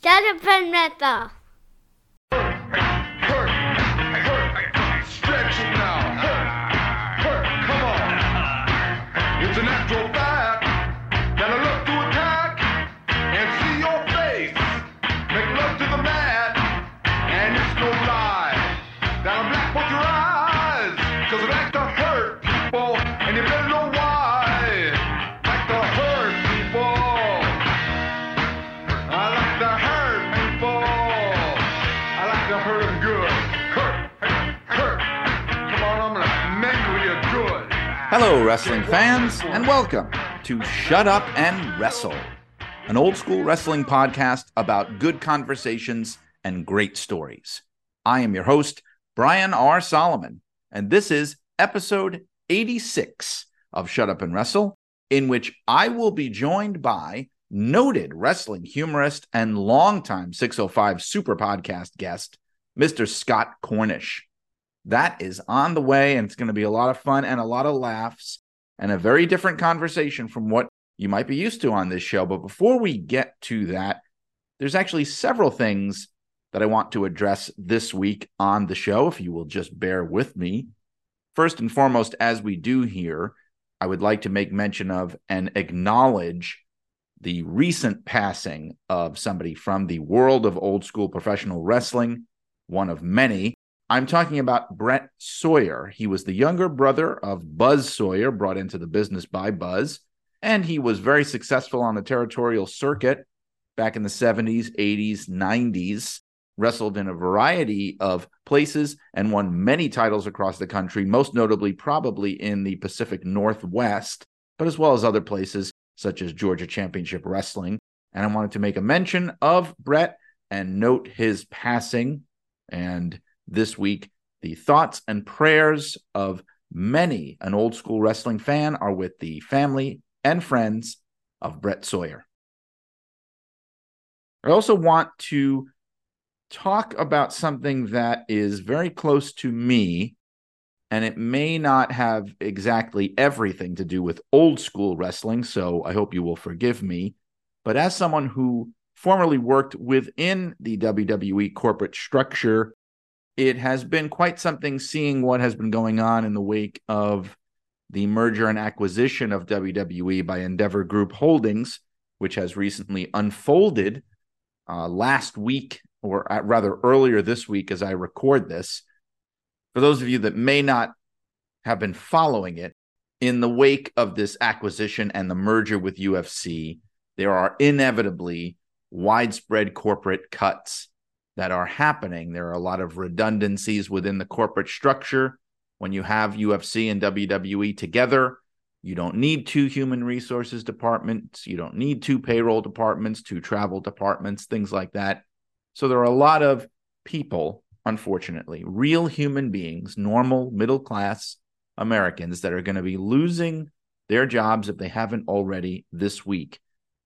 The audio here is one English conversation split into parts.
Shut up and wrestle. Hello, wrestling fans, and welcome to Shut Up and Wrestle, an old school wrestling podcast about good conversations and great stories. I am your host, Brian R. Solomon, and this is episode 86 of Shut Up and Wrestle, in which I will be joined by noted wrestling humorist and longtime 605 Super Podcast guest, Mr. Scott Cornish. That is on the way, and it's going to be a lot of fun and a lot of laughs and a very different conversation from what you might be used to on this show. But before we get to that, there's actually several things that I want to address this week on the show, if you will just bear with me. First and foremost, as we do here, I would like to make mention of and acknowledge the recent passing of somebody from the world of old school professional wrestling, one of many. I'm talking about Brett Sawyer. He was the younger brother of Buzz Sawyer, brought into the business by Buzz, and he was very successful on the territorial circuit back in the 70s, 80s, 90s. Wrestled in a variety of places and won many titles across the country, most notably, probably in the Pacific Northwest, but as well as other places such as Georgia Championship Wrestling. And I wanted to make a mention of Brett and note his passing. And this week, the thoughts and prayers of many an old school wrestling fan are with the family and friends of Brett Sawyer. I also want to talk about something that is very close to me, and it may not have exactly everything to do with old school wrestling, so I hope you will forgive me. But as someone who formerly worked within the WWE corporate structure, it has been quite something seeing what has been going on in the wake of the merger and acquisition of WWE by Endeavor Group Holdings, which has recently unfolded uh, last week or rather earlier this week as I record this. For those of you that may not have been following it, in the wake of this acquisition and the merger with UFC, there are inevitably widespread corporate cuts that are happening. There are a lot of redundancies within the corporate structure. When you have UFC and WWE together, you don't need two human resources departments, you don't need two payroll departments, two travel departments, things like that. So there are a lot of people, unfortunately, real human beings, normal middle class Americans that are going to be losing their jobs if they haven't already this week.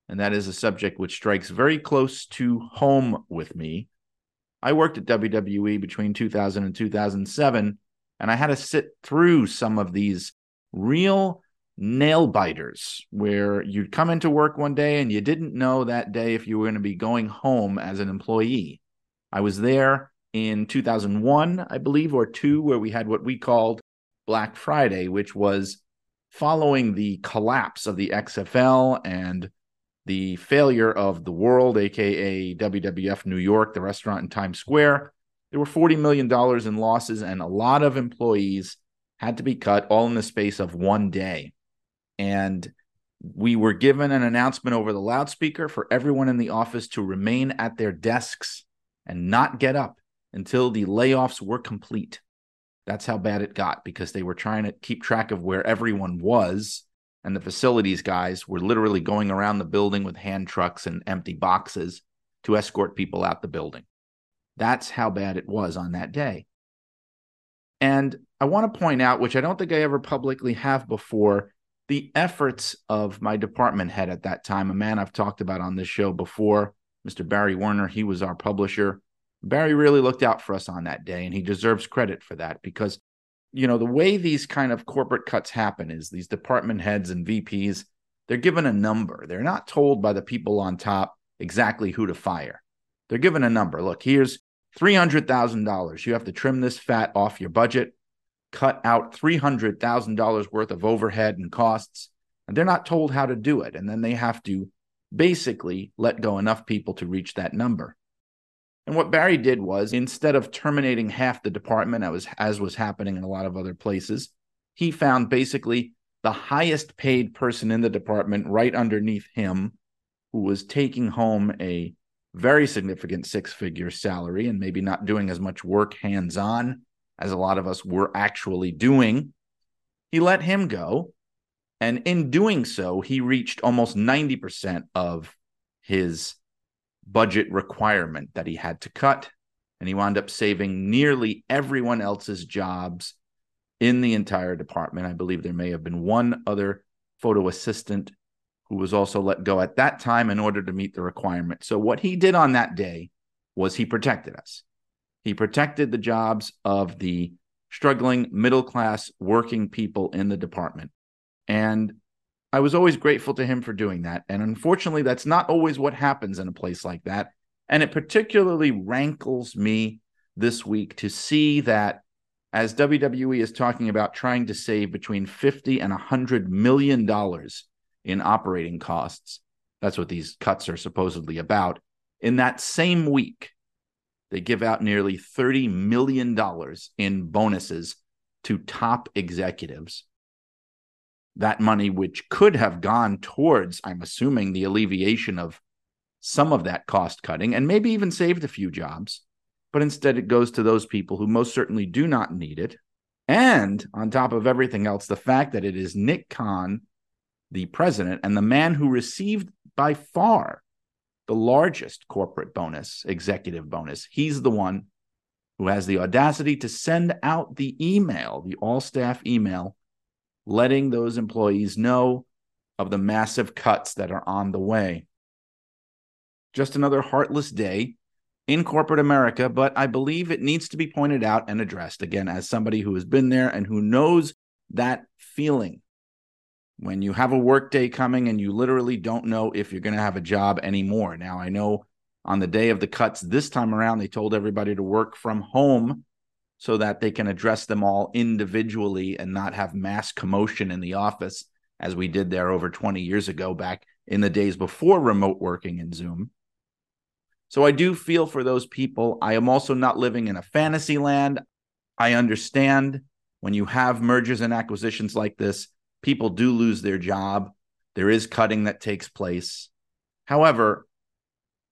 And that is a subject which strikes very close to home with me. I worked at WWE between 2000 and 2007, and I had to sit through some of these real nail biters where you'd come into work one day and you didn't know that day if you were going to be going home as an employee. I was there in 2001, I believe, or two, where we had what we called Black Friday, which was following the collapse of the XFL and the failure of the world, aka WWF New York, the restaurant in Times Square. There were $40 million in losses, and a lot of employees had to be cut all in the space of one day and we were given an announcement over the loudspeaker for everyone in the office to remain at their desks and not get up until the layoffs were complete. That's how bad it got because they were trying to keep track of where everyone was. And the facilities guys were literally going around the building with hand trucks and empty boxes to escort people out the building. That's how bad it was on that day. And I want to point out, which I don't think I ever publicly have before, the efforts of my department head at that time, a man I've talked about on this show before, Mr. Barry Werner. He was our publisher. Barry really looked out for us on that day, and he deserves credit for that because, you know, the way these kind of corporate cuts happen is these department heads and VPs, they're given a number. They're not told by the people on top exactly who to fire. They're given a number. Look, here's $300,000. You have to trim this fat off your budget, cut out $300,000 worth of overhead and costs, and they're not told how to do it. And then they have to basically let go enough people to reach that number. And what Barry did was instead of terminating half the department, as was, as was happening in a lot of other places, he found basically the highest paid person in the department right underneath him, who was taking home a very significant six figure salary and maybe not doing as much work hands on as a lot of us were actually doing. He let him go. And in doing so, he reached almost 90% of his budget requirement that he had to cut. And he wound up saving nearly everyone else's jobs in the entire department. I believe there may have been one other photo assistant who was also let go at that time in order to meet the requirement. So, what he did on that day was he protected us. He protected the jobs of the struggling middle class working people in the department. And I was always grateful to him for doing that. And unfortunately, that's not always what happens in a place like that. And it particularly rankles me this week to see that as WWE is talking about trying to save between 50 and 100 million dollars in operating costs. That's what these cuts are supposedly about. In that same week, they give out nearly $30 million in bonuses to top executives. That money, which could have gone towards, I'm assuming, the alleviation of some of that cost cutting and maybe even saved a few jobs, but instead it goes to those people who most certainly do not need it. And on top of everything else, the fact that it is Nick Khan the president and the man who received by far the largest corporate bonus, executive bonus. He's the one who has the audacity to send out the email, the all staff email, letting those employees know of the massive cuts that are on the way. Just another heartless day in corporate America, but I believe it needs to be pointed out and addressed again as somebody who has been there and who knows that feeling when you have a workday coming and you literally don't know if you're going to have a job anymore. Now, I know on the day of the cuts this time around, they told everybody to work from home so that they can address them all individually and not have mass commotion in the office as we did there over 20 years ago back in the days before remote working and Zoom. So I do feel for those people. I am also not living in a fantasy land. I understand when you have mergers and acquisitions like this, people do lose their job. There is cutting that takes place. However,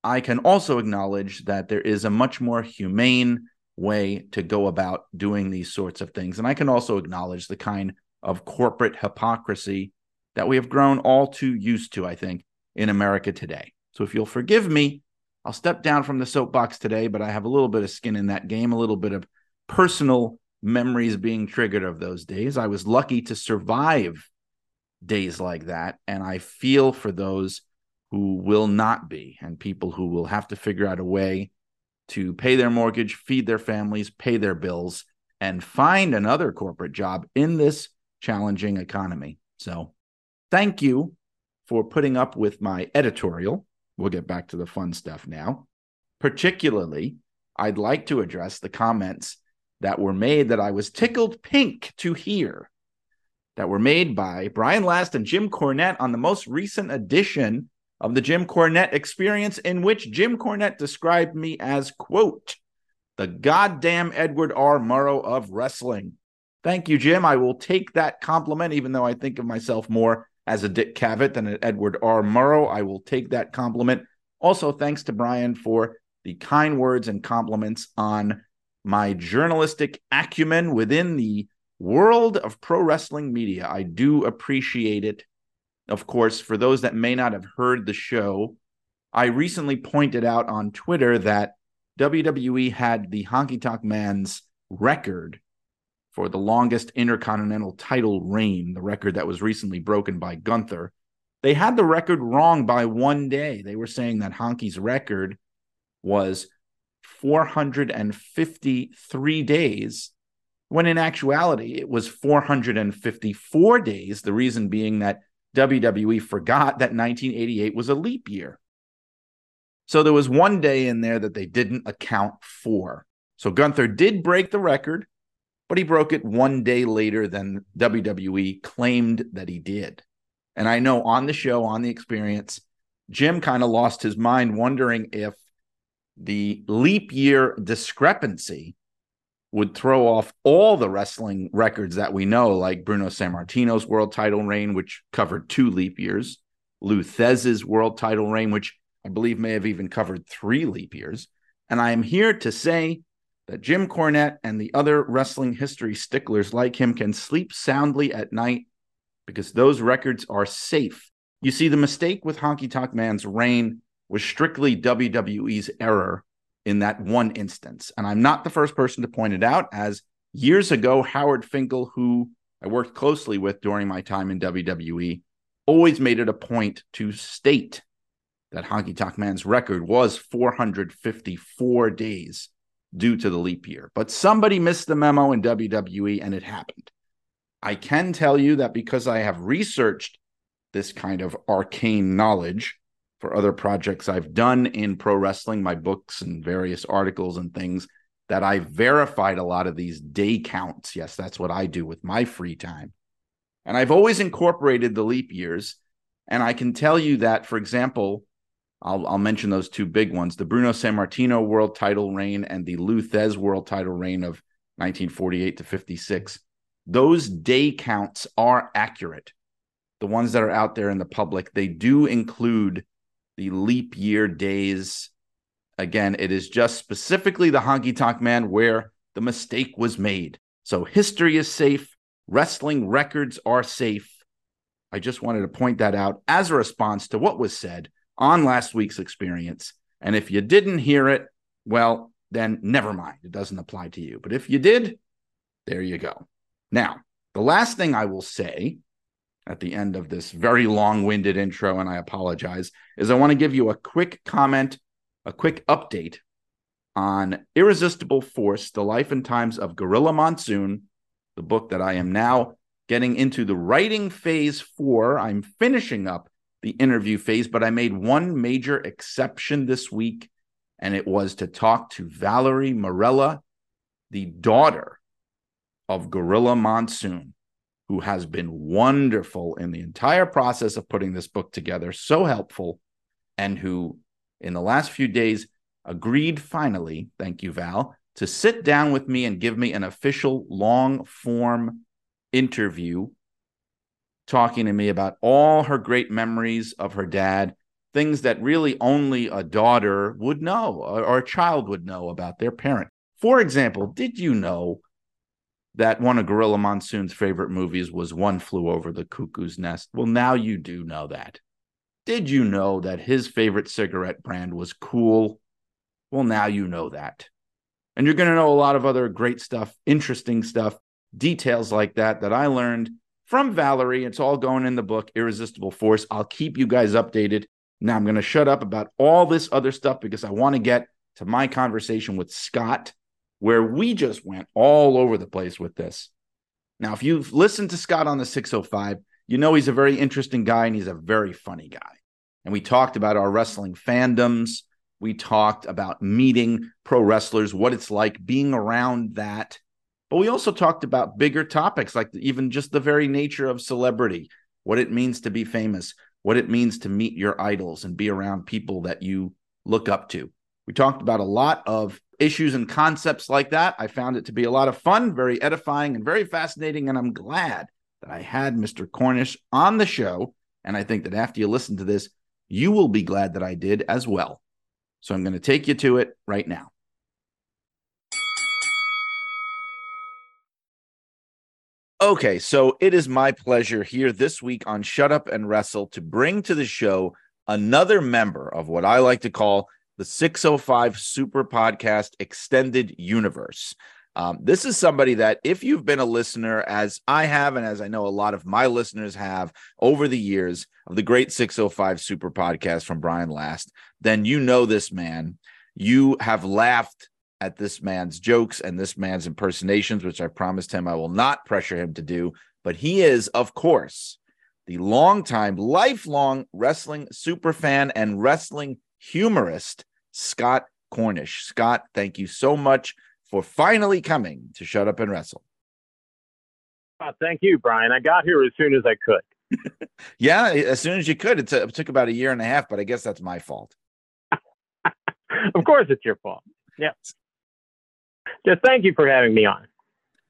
I can also acknowledge that there is a much more humane way to go about doing these sorts of things. And I can also acknowledge the kind of corporate hypocrisy that we have grown all too used to, I think, in America today. So if you'll forgive me, I'll step down from the soapbox today, but I have a little bit of skin in that game, a little bit of personal memories being triggered of those days. I was lucky to survive days like that. And I feel for those who will not be and people who will have to figure out a way to pay their mortgage, feed their families, pay their bills, and find another corporate job in this challenging economy. So, thank you for putting up with my editorial. We'll get back to the fun stuff now. Particularly, I'd like to address the comments that were made that I was tickled pink to hear that were made by Brian Last and Jim Cornette on the most recent edition of the Jim Cornette experience, in which Jim Cornette described me as, quote, the goddamn Edward R. Murrow of wrestling. Thank you, Jim. I will take that compliment, even though I think of myself more as a Dick Cavett than an Edward R. Murrow. I will take that compliment. Also, thanks to Brian for the kind words and compliments on my journalistic acumen within the world of pro wrestling media. I do appreciate it. Of course, for those that may not have heard the show, I recently pointed out on Twitter that WWE had the Honky Tonk Man's record for the longest intercontinental title reign, the record that was recently broken by Gunther. They had the record wrong by one day. They were saying that Honky's record was 453 days, when in actuality it was 454 days. The reason being that WWE forgot that 1988 was a leap year. So there was one day in there that they didn't account for. So Gunther did break the record, but he broke it one day later than WWE claimed that he did. And I know on the show, on the experience, Jim kind of lost his mind wondering if the leap year discrepancy would throw off all the wrestling records that we know, like Bruno Sammartino's world title reign, which covered two leap years, Lou world title reign, which I believe may have even covered three leap years. And I am here to say that Jim Cornette and the other wrestling history sticklers like him can sleep soundly at night because those records are safe. You see, the mistake with Honky Tonk Man's reign was strictly WWE's error in that one instance. And I'm not the first person to point it out, as years ago, Howard Finkel, who I worked closely with during my time in WWE, always made it a point to state that Honky Tonk Man's record was 454 days due to the leap year. But somebody missed the memo in WWE and it happened. I can tell you that because I have researched this kind of arcane knowledge for other projects I've done in pro wrestling, my books and various articles and things, that I verified a lot of these day counts. Yes, that's what I do with my free time. And I've always incorporated the leap years. And I can tell you that, for example, I'll, I'll mention those two big ones the Bruno Sammartino world title reign and the Lou world title reign of 1948 to 56. Those day counts are accurate. The ones that are out there in the public, they do include the leap year days. Again, it is just specifically the honky tonk man where the mistake was made. So history is safe, wrestling records are safe. I just wanted to point that out as a response to what was said on last week's experience. And if you didn't hear it, well, then never mind. It doesn't apply to you. But if you did, there you go. Now, the last thing I will say at the end of this very long winded intro, and I apologize, is I want to give you a quick comment, a quick update on Irresistible Force The Life and Times of Gorilla Monsoon, the book that I am now getting into the writing phase for. I'm finishing up the interview phase, but I made one major exception this week, and it was to talk to Valerie Morella, the daughter of Gorilla Monsoon who has been wonderful in the entire process of putting this book together, so helpful, and who in the last few days agreed finally, thank you, Val, to sit down with me and give me an official long form interview talking to me about all her great memories of her dad, things that really only a daughter would know or, a child would know about their parent. For example, did you know that one of Gorilla Monsoon's favorite movies was One Flew Over the Cuckoo's Nest. Well, now you do know that. Did you know that his favorite cigarette brand was Cool? Well, now you know that. And you're going to know a lot of other great stuff, interesting stuff, details like that that I learned from Valerie. It's all going in the book, Irresistible Force. I'll keep you guys updated. Now I'm going to shut up about all this other stuff because I want to get to my conversation with Scott where we just went all over the place with this. Now, if you've listened to Scott on the 605, you know he's a very interesting guy and he's a very funny guy. And we talked about our wrestling fandoms. We talked about meeting pro wrestlers, what it's like being around that. But we also talked about bigger topics like even just the very nature of celebrity, what it means to be famous, what it means to meet your idols and be around people that you look up to. We talked about a lot of issues and concepts like that. I found it to be a lot of fun, very edifying, and very fascinating. And I'm glad that I had Mr. Cornish on the show. And I think that after you listen to this, you will be glad that I did as well. So I'm going to take you to it right now. Okay, so it is my pleasure here this week on Shut Up and Wrestle to bring to the show another member of what I like to call the 605 Super Podcast Extended Universe. Um, this is somebody that, if you've been a listener, as I have, and as I know a lot of my listeners have over the years of the great 605 Super Podcast from Brian Last, then you know this man. You have laughed at this man's jokes and this man's impersonations, which I promised him I will not pressure him to do. But he is, of course, the longtime, lifelong wrestling super fan and wrestling humorist, Scott Cornish. Scott, thank you so much for finally coming to Shut Up and Wrestle. Uh, thank you, Brian. I got here as soon as I could. yeah, as soon as you could. It, t- it took about a year and a half, but I guess that's my fault. of course, it's your fault. Yeah. Just thank you for having me on.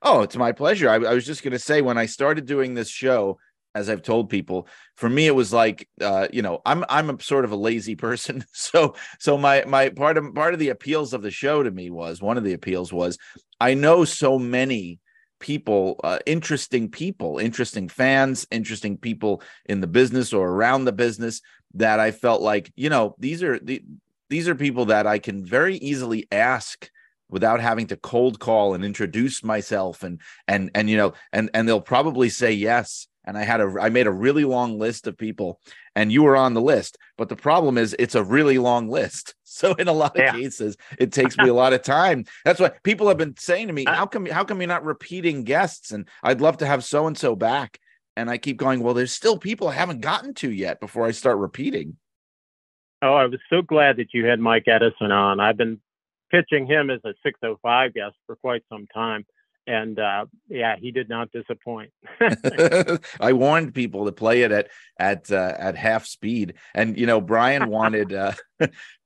Oh, it's my pleasure. I, I was just going to say when I started doing this show, as I've told people, for me it was like uh, you know, I'm I'm a sort of a lazy person. So so my my part of part of the appeals of the show to me was one of the appeals was I know so many people, uh, interesting people, interesting fans, interesting people in the business or around the business that I felt like, you know, these are the these are people that I can very easily ask without having to cold call and introduce myself and and and you know and and they'll probably say yes and i had a i made a really long list of people and you were on the list but the problem is it's a really long list so in a lot of yeah. cases it takes me a lot of time that's what people have been saying to me uh, how come how come you're not repeating guests and i'd love to have so and so back and i keep going well there's still people i haven't gotten to yet before i start repeating Oh, I was so glad that you had Mike Edison on. I've been pitching him as a 605 guest for quite some time. And uh, yeah, he did not disappoint. I warned people to play it at at uh, at half speed, and you know Brian wanted uh,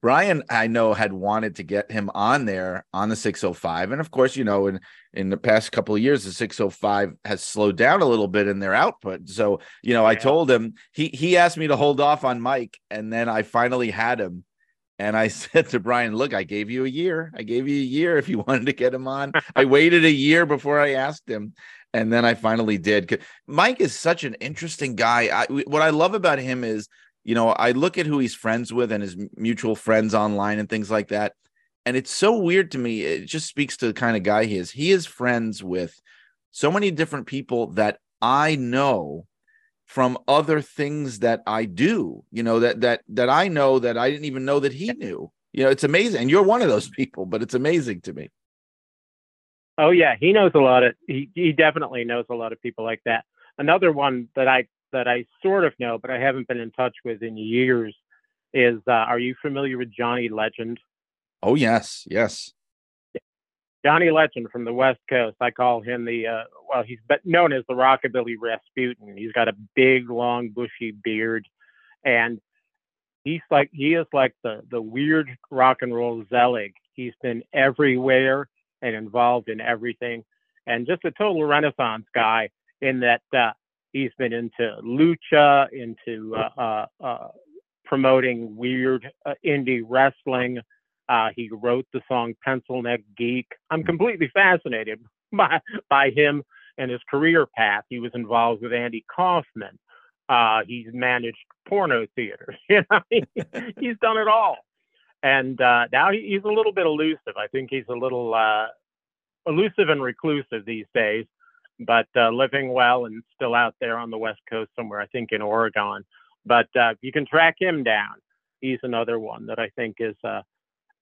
Brian. I know had wanted to get him on there on the 605, and of course, you know, in in the past couple of years, the 605 has slowed down a little bit in their output. So you know, yeah. I told him he he asked me to hold off on Mike, and then I finally had him and I said to Brian, look, I gave you a year. I gave you a year if you wanted to get him on. I waited a year before I asked him. And then I finally did. Mike is such an interesting guy. I, what I love about him is, you know, I look at who he's friends with and his mutual friends online and things like that. And it's so weird to me. It just speaks to the kind of guy he is. He is friends with so many different people that I know from other things that I do, you know, that that that I know that I didn't even know that he knew. You know, it's amazing. And you're one of those people, but it's amazing to me. Oh yeah, he knows a lot of he he definitely knows a lot of people like that. Another one that I that I sort of know, but I haven't been in touch with in years is uh, are you familiar with Johnny Legend? Oh yes, yes. Johnny Legend from the West Coast. I call him the uh, well, he's known as the Rockabilly Rasputin. He's got a big, long, bushy beard, and he's like he is like the the weird rock and roll Zelig. He's been everywhere and involved in everything, and just a total Renaissance guy in that uh, he's been into lucha, into uh, uh, uh promoting weird uh, indie wrestling. Uh, he wrote the song Pencil Neck Geek. I'm completely fascinated by, by him and his career path. He was involved with Andy Kaufman. Uh, he's managed porno theaters. You know, he, he's done it all. And uh, now he, he's a little bit elusive. I think he's a little uh, elusive and reclusive these days, but uh, living well and still out there on the West Coast somewhere, I think in Oregon. But uh, you can track him down. He's another one that I think is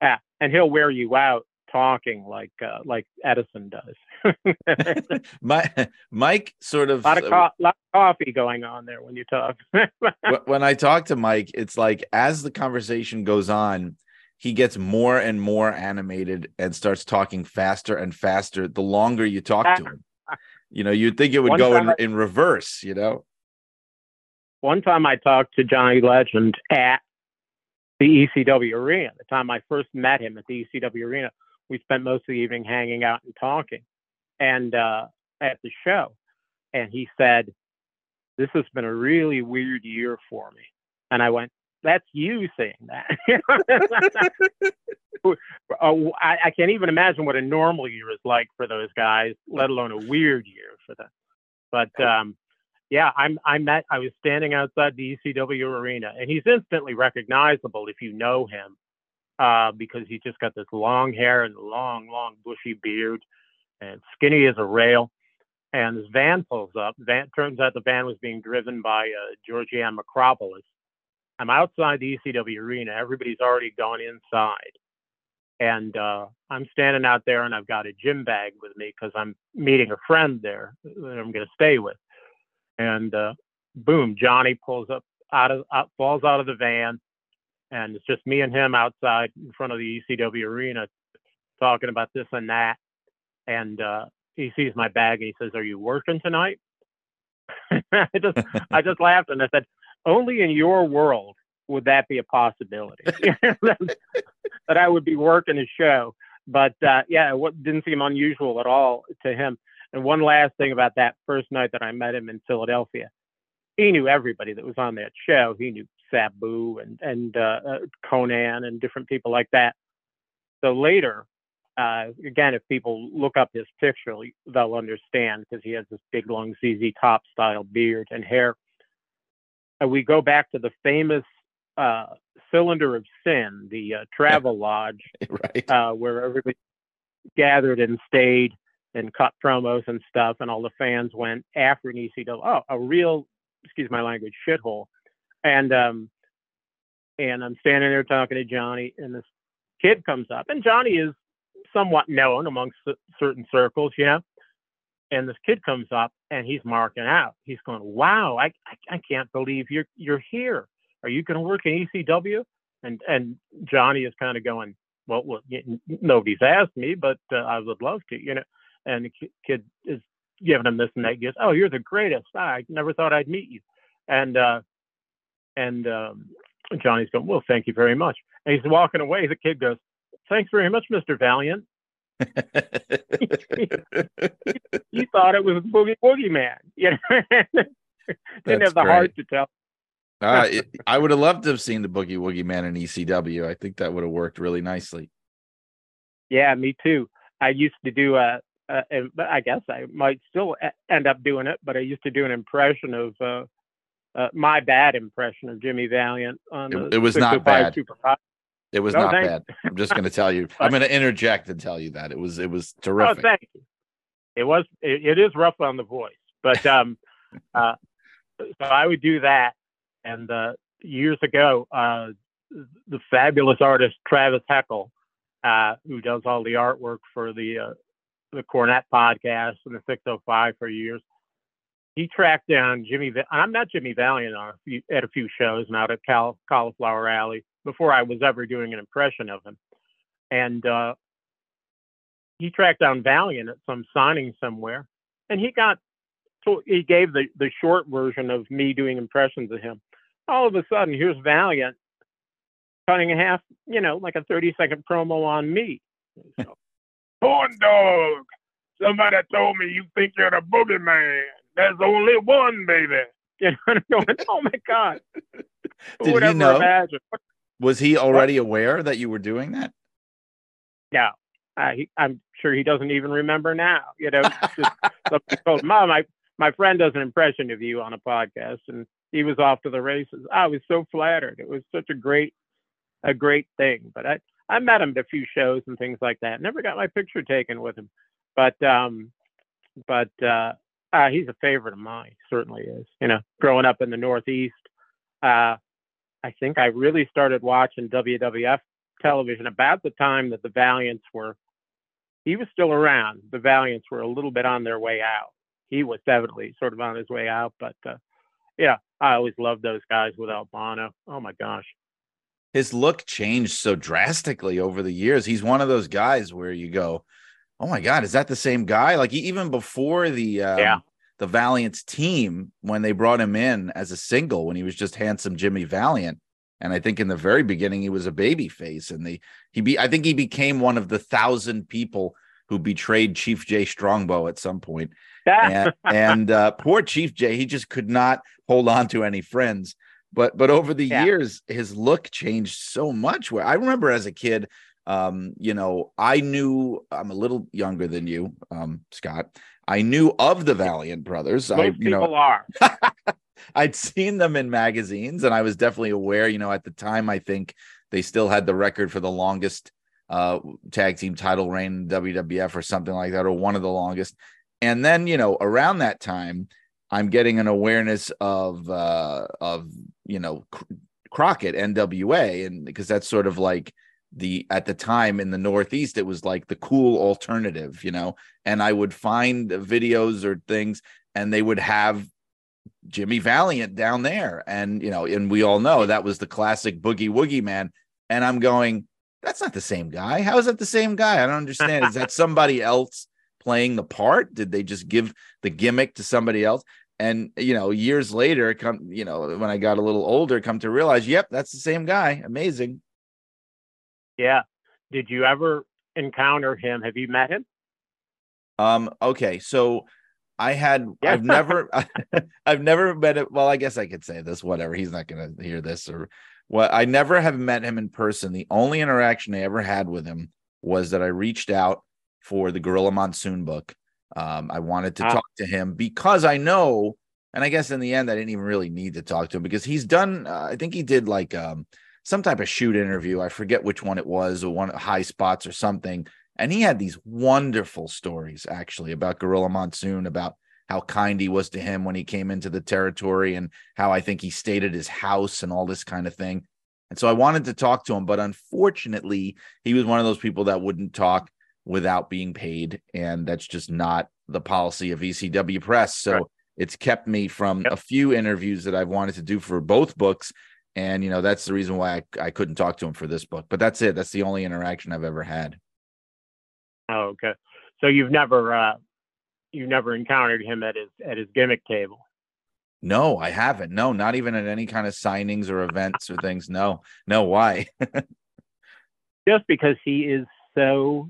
uh, ah, and he'll wear you out talking like uh, like Edison does. My, Mike sort of a lot of, co- lot of coffee going on there when you talk. when I talk to Mike, it's like as the conversation goes on, he gets more and more animated and starts talking faster and faster the longer you talk to him. You know, you'd think it would One go in, I, in reverse, you know. One time I talked to Johnny Legend at the ECW arena. The time I first met him at the ECW arena, we spent most of the evening hanging out and talking, and uh, at the show, and he said, "This has been a really weird year for me," and I went, "That's you saying that." Oh, I, I can't even imagine what a normal year is like for those guys, let alone a weird year for them. But um, yeah, I'm I met I was standing outside the ECW arena, and he's instantly recognizable if you know him, uh, because he's just got this long hair and long, long bushy beard, and skinny as a rail. And this van pulls up. Van turns out the van was being driven by uh, Georgiann Makropoulos. I'm outside the ECW arena. Everybody's already gone inside, and uh, I'm standing out there, and I've got a gym bag with me because I'm meeting a friend there that I'm going to stay with and uh, boom, Johnny pulls up out of falls out of the van, and it's just me and him outside in front of the ECW arena talking about this and that. And uh, he sees my bag and he says, "Are you working tonight?" I just I just laughed and I said, "Only in your world would that be a possibility that I would be working a show." But uh, yeah, it didn't seem unusual at all to him. And one last thing about that first night that I met him in Philadelphia, he knew everybody that was on that show. He knew Sabu and and uh, uh Konnan and different people like that. So later, uh, again, if people look up his picture, they'll understand because he has this big, long ZZ Top style beard and hair. And we go back to the famous uh, Cylinder of Sin, the uh, travel lodge, right. uh, where everybody gathered and stayed and cut promos and stuff, and all the fans went after an ECW. Oh, a real, excuse my language, shithole. And um, and I'm standing there talking to Johnny, and this kid comes up, and Johnny is somewhat known amongst certain circles, you know. And this kid comes up and he's marking out. He's going, "Wow, I I, I can't believe you're you're here. Are you going to work in ECW?" And and Johnny is kind of going, "Well, well nobody's asked me, but uh, I would love to, you know." And the kid is giving him this and that. Goes, "Oh, you're the greatest. I never thought I'd meet you." And uh, and um, Johnny's going, "Well, thank you very much." And he's walking away. The kid goes, thanks very much, Mr. Valiant. he, he, thought it was Boogie Woogie Man. You know, didn't have the great. heart to tell. Uh, it- I would have loved to have seen the Boogie Woogie Man in ECW. I think that would have worked really nicely. Yeah, me too. I used to do a, a, a I guess I might still end up doing it, but I used to do an impression of uh, uh, my bad impression of Jimmy Valiant on It- the it was not 605 bad. It was No, not thank- bad. I'm just going to tell you. I'm going to interject and tell you that it was it was Oh, terrific. thank you. It was it, it is rough on the voice, but um, uh, so I would do that. And uh, years ago, uh, the fabulous artist Travis Heckle, uh, who does all the artwork for the uh, the Cornet podcast and the 605 for years, he tracked down Jimmy. Va- I met Jimmy Valiant at a few shows and out at Cal- Cauliflower Alley before I was ever doing an impression of him, and uh, he tracked down Valiant at some signing somewhere, and he got so he gave the the short version of me doing impressions of him. All of a sudden, here's Valiant cutting a half, you know, like a 30 second promo on me. So, Corn dog, somebody told me you think you're the boogeyman. There's only one, baby. You know, and I'm going, oh my God. Who Did would he ever know? imagine? Was he already aware that you were doing that? No, uh, he, I'm sure he doesn't even remember now. You know, just somebody told him, Mom, my, my friend does an impression of you on a podcast, and he was off to the races. I was so flattered. It was such a great, a great thing. But I, I met him at a few shows and things like that. Never got my picture taken with him, but, um, but uh, uh, he's a favorite of mine. Certainly is. You know, growing up in the Northeast, uh, I think I really started watching WWF television about the time that the Valiants were. He was still around. The Valiants were a little bit on their way out. He was definitely sort of on his way out, but uh, yeah, I always loved those guys with Albano. Oh my gosh. His look changed so drastically over the years. He's one of those guys where you go, "Oh my god, is that the same guy?" Like even before the um, Yeah. the Valiant's team when they brought him in as a single when he was just handsome Jimmy Valiant. And I think in the very beginning he was a baby face, and the he be I think he became one of the thousand people who betrayed Chief Jay Strongbow at some point. and, and uh, poor Chief Jay, he just could not hold on to any friends. But but over the Yeah. years, his look changed so much. Where I remember as a kid, um, you know, I knew I'm a little younger than you, um, Scott. I knew of the Valiant brothers. I Most you know people are. I'd seen them in magazines, and I was definitely aware. You know, at the time, I think they still had the record for the longest uh, tag team title reign in WWF or something like that, or one of the longest. And then, you know, around that time, I'm getting an awareness of uh, of you know Cr- Crockett NWA, and because that's sort of like the at the time in the Northeast, it was like the cool alternative, you know. And I would find videos or things, and they would have Jimmy Valiant down there. And, you know, and we all know that was the classic Boogie Woogie man. And I'm going, that's not the same guy. How is that the same guy? I don't understand. is that somebody else playing the part? Did they just give the gimmick to somebody else? And, you know, years later, come, you know, when I got a little older, come to realize, yep, that's the same guy. Amazing. Yeah. Did you ever encounter him? Have you met him? Um, okay. So, I had Yeah. I've never I've never met it. Well, I guess I could say this, whatever. He's not gonna hear this or what I never have met him in person. The only interaction I ever had with him was that I reached out for the Gorilla Monsoon book. Um, I wanted to Ah. talk to him because I know, and I guess in the end I didn't even really need to talk to him because he's done. Uh, I think he did like um some type of shoot interview. I forget which one it was, or one Highspots or something. And he had these wonderful stories actually about Gorilla Monsoon, about how kind he was to him when he came into the territory and how I think he stayed at his house and all this kind of thing. And so I wanted to talk to him, but unfortunately, he was one of those people that wouldn't talk without being paid. And that's just not the policy of ECW Press. So Right. it's kept me from Yep. a few interviews that I've wanted to do for both books. And, you know, that's the reason why I, I couldn't talk to him for this book. But that's it. That's the only interaction I've ever had. Oh, okay. So you've never uh you've never encountered him at his at his gimmick table. No, I haven't. No, not even at any kind of signings or events or things. No, no. Why? Just because he is so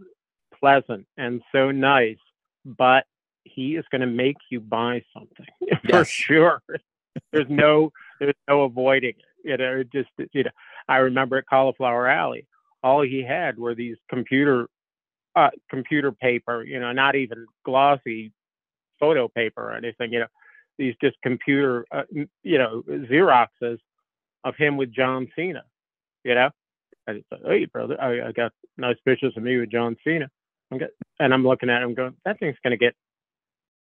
pleasant and so nice, but he is going to make you buy something for sure. There's no there's no avoiding it. You know, it just you know, I remember at Cauliflower Alley, all he had were these computer uh computer paper, you know, not even glossy photo paper or anything, you know, these just computer uh, you know, Xeroxes of him with John Cena, you know. And it's like, hey brother, I, I got nice pictures of me with John Cena. And I'm looking at him going, that thing's gonna get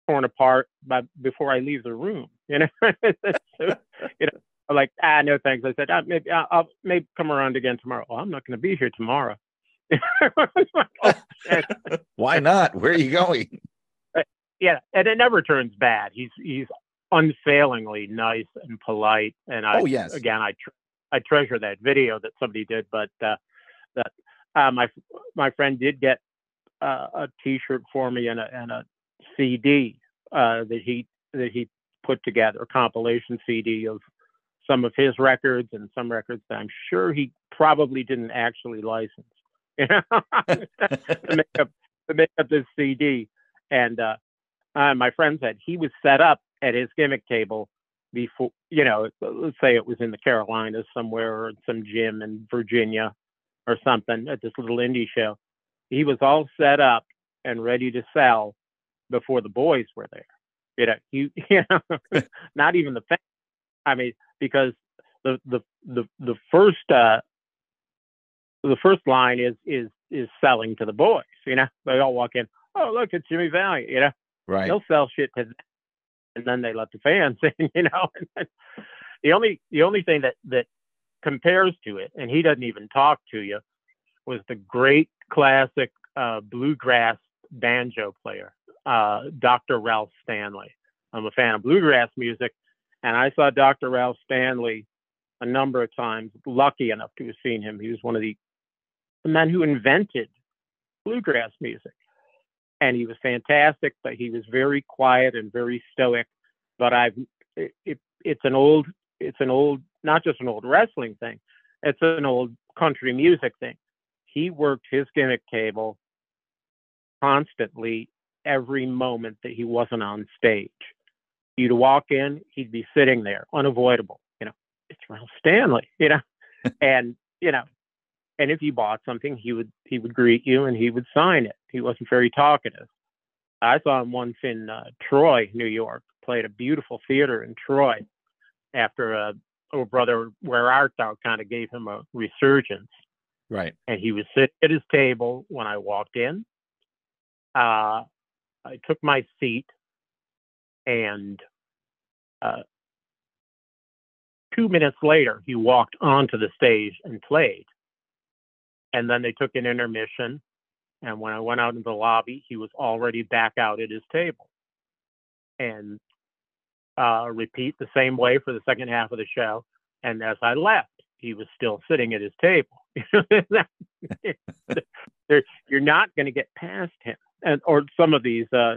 torn apart by before I leave the room. You know, so, you know, I'm like ah no thanks. I said ah, maybe I'll, I'll maybe come around again tomorrow. Well, I'm not going to be here tomorrow. Oh. Why not? Where are you going? yeah, and it never turns bad. He's he's unfailingly nice and polite. And I Oh, yes. again I tr- I treasure that video that somebody did, but uh, that uh, my my friend did get a T-shirt for me and a and a CD uh, that he that he put together, a compilation CD of some of his records and some records that I'm sure he probably didn't actually license, you know, to make up to make up this CD. And uh, uh, my friend said he was set up at his gimmick table before, you know, let's say it was in the Carolinas somewhere or some gym in Virginia or something at this little indie show. He was all set up and ready to sell before the boys were there. You know, you, you know, not even the fans. I mean, because the the the the first uh the first line is is is selling to the boys. You know, they all walk in. Oh, look, it's Jimmy Valiant. You know, Right. they'll sell shit to them, and then they let the fans in. You know, then the only the only thing that that compares to it, and he doesn't even talk to you, was the great classic uh, bluegrass banjo player, uh, Dr. Ralph Stanley. I'm a fan of bluegrass music, and I saw Dr. Ralph Stanley a number of times. Lucky enough to have seen him. He was one of the, the men who invented bluegrass music, and he was fantastic. But he was very quiet and very stoic. But I've it, it, it's an old it's an old not just an old wrestling thing. It's an old country music thing. He worked his gimmick table constantly every moment that he wasn't on stage. You'd walk in, he'd be sitting there, unavoidable. You know, it's Ralph Stanley. You know, and you know, and if you bought something, he would he would greet you and he would sign it. He wasn't very talkative. I saw him once in uh, Troy, New York. Played a beautiful theater in Troy after uh, oh brother, where art thou kind of gave him a resurgence Right. and he was sitting at his table when I walked in. Uh, I took my seat, and uh, two minutes later, he walked onto the stage and played. And then they took an intermission. And when I went out in the lobby, he was already back out at his table. And uh, repeat the same way for the second half of the show. And as I left, he was still sitting at his table. You're not going to get past him, and or some of these, uh,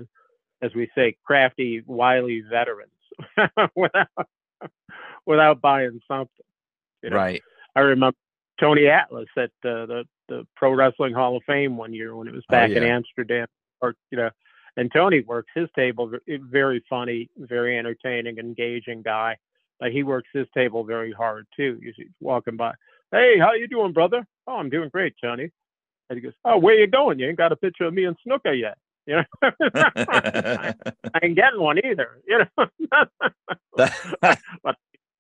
as we say, crafty, wily veterans without without buying something. You know? Right. I remember Tony Atlas at uh, the the Pro Wrestling Hall of Fame one year when it was back in yeah. Amsterdam, or you know, and Tony works his table very funny, very entertaining, engaging guy. But he works his table very hard too. Usually walking by, hey, how you doing, brother? Oh, I'm doing great, Johnny. And he goes, oh, where you going? You ain't got a picture of me and Snooker yet. You know, I ain't getting one either. You know, but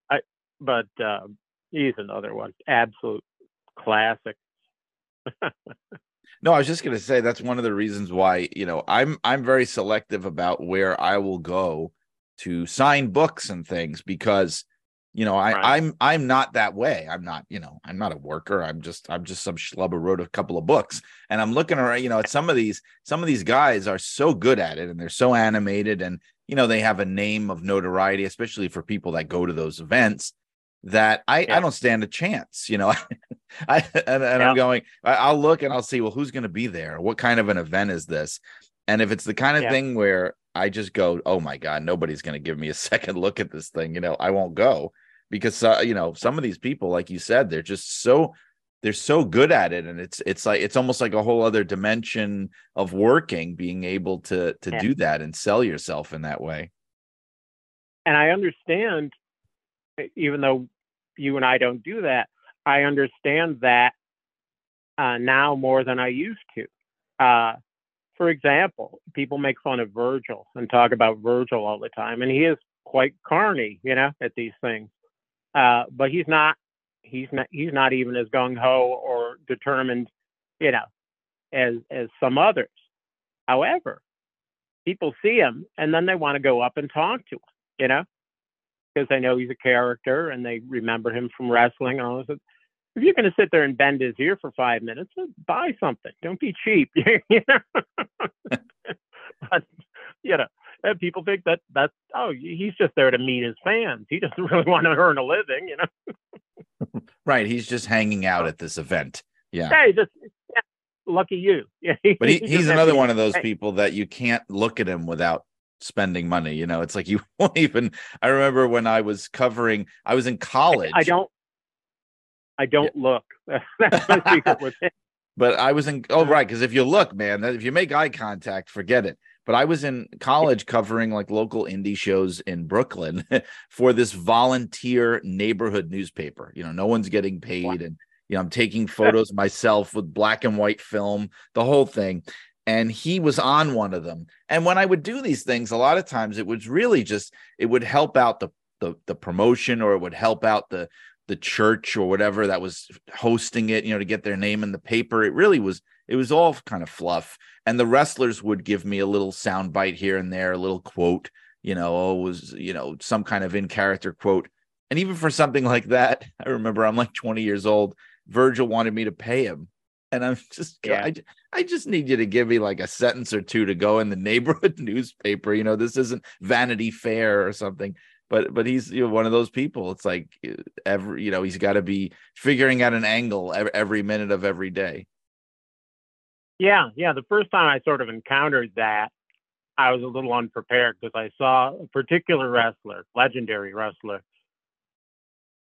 I, but um, he's another one, absolute classic. No, I was just going to say that's one of the reasons why, you know, I'm I'm very selective about where I will go to sign books and things because you know, I Right. I'm I'm not that way. I'm not, you know, I'm not a worker. I'm just I'm just some schlub who wrote a couple of books. And I'm looking around, you know, at some of these some of these guys are so good at it and they're so animated and you know, they have a name of notoriety, especially for people that go to those events that I, I don't stand a chance, you know. I and, and Yeah. I'm going, I'll look and I'll see, well, who's going to be there? What kind of an event is this? And if it's the kind of Yeah. thing where I just go, oh my God, nobody's going to give me a second look at this thing, you know, I won't go because, uh, you know, some of these people, like you said, they're just so, they're so good at it. And it's, it's like, it's almost like a whole other dimension of working, being able to, to Yeah. do that and sell yourself in that way. and I understand, even though you and I don't do that, I understand that uh, now more than I used to. Uh, for example, people make fun of Virgil and talk about Virgil all the time, and he is quite carny, you know, at these things. Uh, but he's not. He's not. He's not even as gung ho or determined, you know, as as some others. However, people see him and then they want to go up and talk to him, you know, because they know he's a character and they remember him from wrestling and all this. If you're going to sit there and bend his ear for five minutes, buy something. Don't be cheap. you know? but you know, and people think that that's oh, he's just there to meet his fans. He doesn't really want to earn a living, you know. Right. He's just hanging out at this event. Yeah. Hey, just yeah, lucky you. Yeah, But he, he's another one of those people that you can't look at him without spending money. You know, it's like you won't even. I remember when I was covering, I was in college. I don't. I don't look. That's my secret with him. but I was in. Oh, right. Because if you look, man, if you make eye contact, forget it. But I was in college covering like local indie shows in Brooklyn for this volunteer neighborhood newspaper. You know, no one's getting paid, and you know, I'm taking photos myself with black and white film, the whole thing. And he was on one of them. And when I would do these things, a lot of times it was really just it would help out the the, the promotion or it would help out the the church or whatever that was hosting it, you know, to get their name in the paper. It really was, it was all kind of fluff. And the wrestlers would give me a little sound bite here and there, a little quote, you know, oh, was, you know, some kind of in character quote. And even for something like that, I remember I'm like 20 years old. Virgil wanted me to pay him. And I'm just, Yeah. I, I just need you to give me like a sentence or two to go in the neighborhood newspaper. You know, this isn't Vanity Fair or something but but he's you know one of those people it's like uh, every you know he's got to be figuring out an angle every, every minute of every day Yeah, yeah. The first time I sort of encountered that, I was a little unprepared because I saw a particular wrestler, legendary wrestler,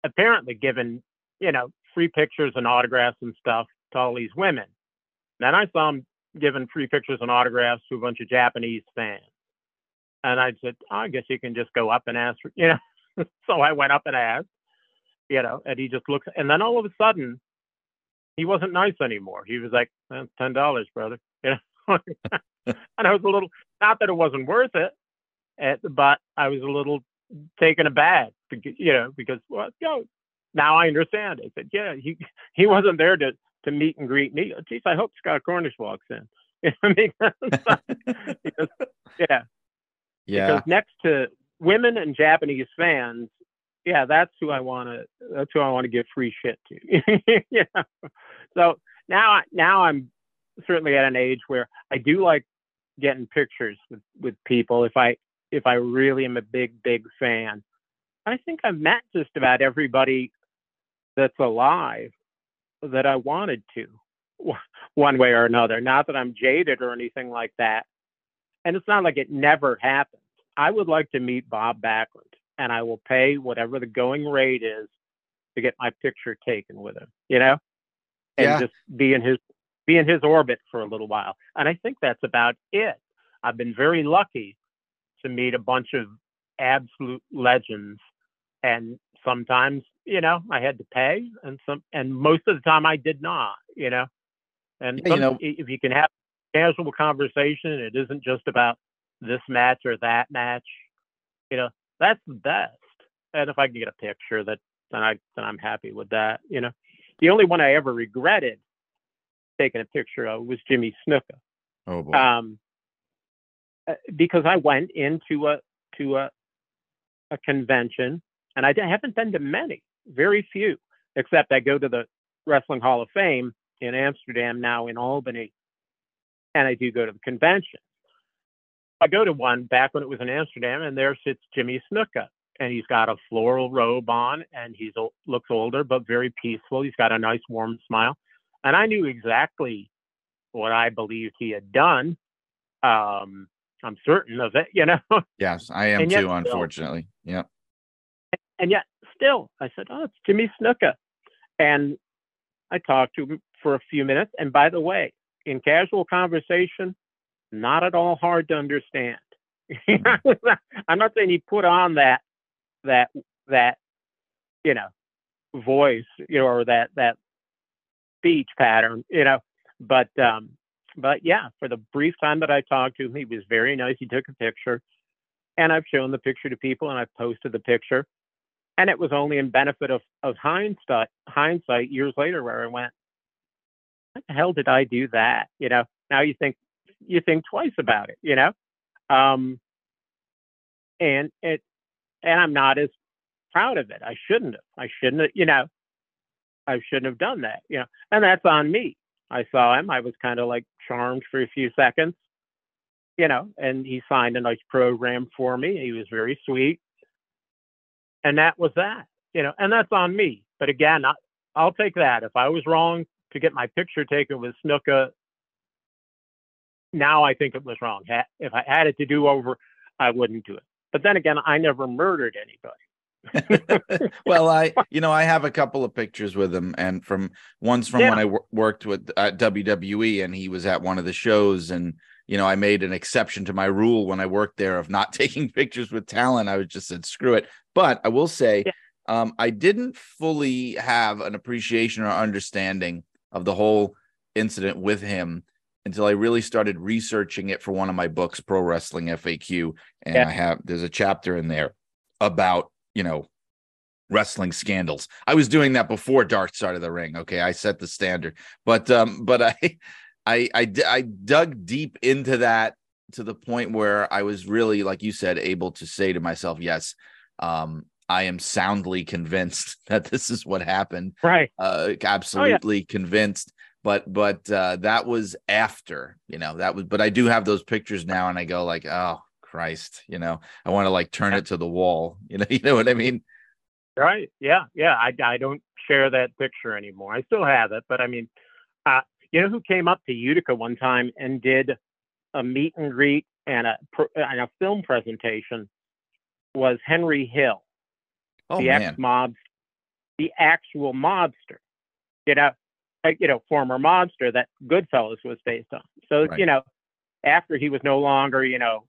apparently given, you know, free pictures and autographs and stuff to all these women. Then I saw him giving free pictures and autographs to a bunch of Japanese fans. And I said, oh, I guess you can just go up and ask for, you know. so I went up and asked, you know, and he just looks, and then all of a sudden, he wasn't nice anymore. He was like, "Eh, ten dollars, brother. You know, and I was a little not that it wasn't worth it, eh, but I was a little taken aback, you know, because well, you know, now I understand. I said, yeah, he he wasn't there to to meet and greet me. Geez, I hope Scott Cornish walks in. because, because yeah, yeah because next to women and Japanese fans, yeah, that's who I want to. That's who I want to give free shit to. yeah. So now, now I'm certainly at an age where I do like getting pictures with with people. If I if I really am a big, big fan. I think I've met just about everybody that's alive that I wanted to, one way or another. Not that I'm jaded or anything like that. And it's not like it never happens. I would like to meet Bob Backlund, and I will pay whatever the going rate is to get my picture taken with him, you know, and Yeah. just be in his be in his orbit for a little while. And I think that's about it. I've been very lucky to meet a bunch of absolute legends, and sometimes, you know, I had to pay, and some, and most of the time I did not, you know. And Yeah, you know- if you can have casual conversation, it isn't just about this match or that match, you know, that's the best. And if I can get a picture, that then I then I'm happy with that. You know, the only one I ever regretted taking a picture of was Jimmy Snuka, Oh boy. um, uh, because I went into a to a a convention, and I haven't been to many, very few, except I go to the Wrestling Hall of Fame in Amsterdam now in Albany, and I do go to the convention. I go to one back when it was in Amsterdam, and there sits Jimmy Snuka, and he's got a floral robe on, and he's looks older but very peaceful. He's got a nice warm smile, and I knew exactly what I believed he had done. Um, I'm certain of it, you know. yes, I am too. still- Unfortunately. Yeah. and yet still I said, "Oh, it's Jimmy Snuka," and I talked to him for a few minutes. And by the way, in casual conversation, not at all hard to understand. I'm not saying he put on that that that you know voice, you know, or that that speech pattern, you know, but um, but yeah, for the brief time that I talked to him, he was very nice. He took a picture, and I've shown the picture to people, and I've posted the picture and it was only in benefit of, of hindsight hindsight years later where I went, what the hell did I do that? You know, now you think you think twice about it, you know? Um and it and I'm not as proud of it. I shouldn't have. I shouldn't have, you know, I shouldn't have done that, you know. And that's on me. I saw him, I was kind of like charmed for a few seconds, you know, and he signed a nice program for me. He was very sweet and that was that you know and that's on me but again I, i'll take that if i was wrong to get my picture taken with snuka now i think it was wrong if i had it to do over i wouldn't do it but then again i never murdered anybody well, I, you know, I have a couple of pictures with him, and from one's from Yeah. when I wor- worked with WWE, and he was at one of the shows, and you know, I made an exception to my rule when I worked there of not taking pictures with talent. I was just said screw it. But I will say, Yeah. um, I didn't fully have an appreciation or understanding of the whole incident with him until I really started researching it for one of my books, Pro Wrestling FAQ, and Yeah. I have there's a chapter in there about you know wrestling scandals. I was doing that before Dark Side of the Ring. Okay, I set the standard, but um, but i i i dug deep into that to the point where I was really, like you said, able to say to myself, yes, um, I am soundly convinced that this is what happened. right Uh, absolutely convinced. But but uh, that was after, you know, that was. But I do have those pictures now, and I go like, oh Christ, you know, I want to like turn it to the wall. You know, you know what I mean? right yeah yeah I, I don't share that picture anymore i still have it but i mean uh, you know who came up to utica one time and did a meet and greet and a and a film presentation was henry hill Oh the ex mob, the actual mobster, you know, you know, former monster that Goodfellas was based on. So Right. you know, after he was no longer, you know,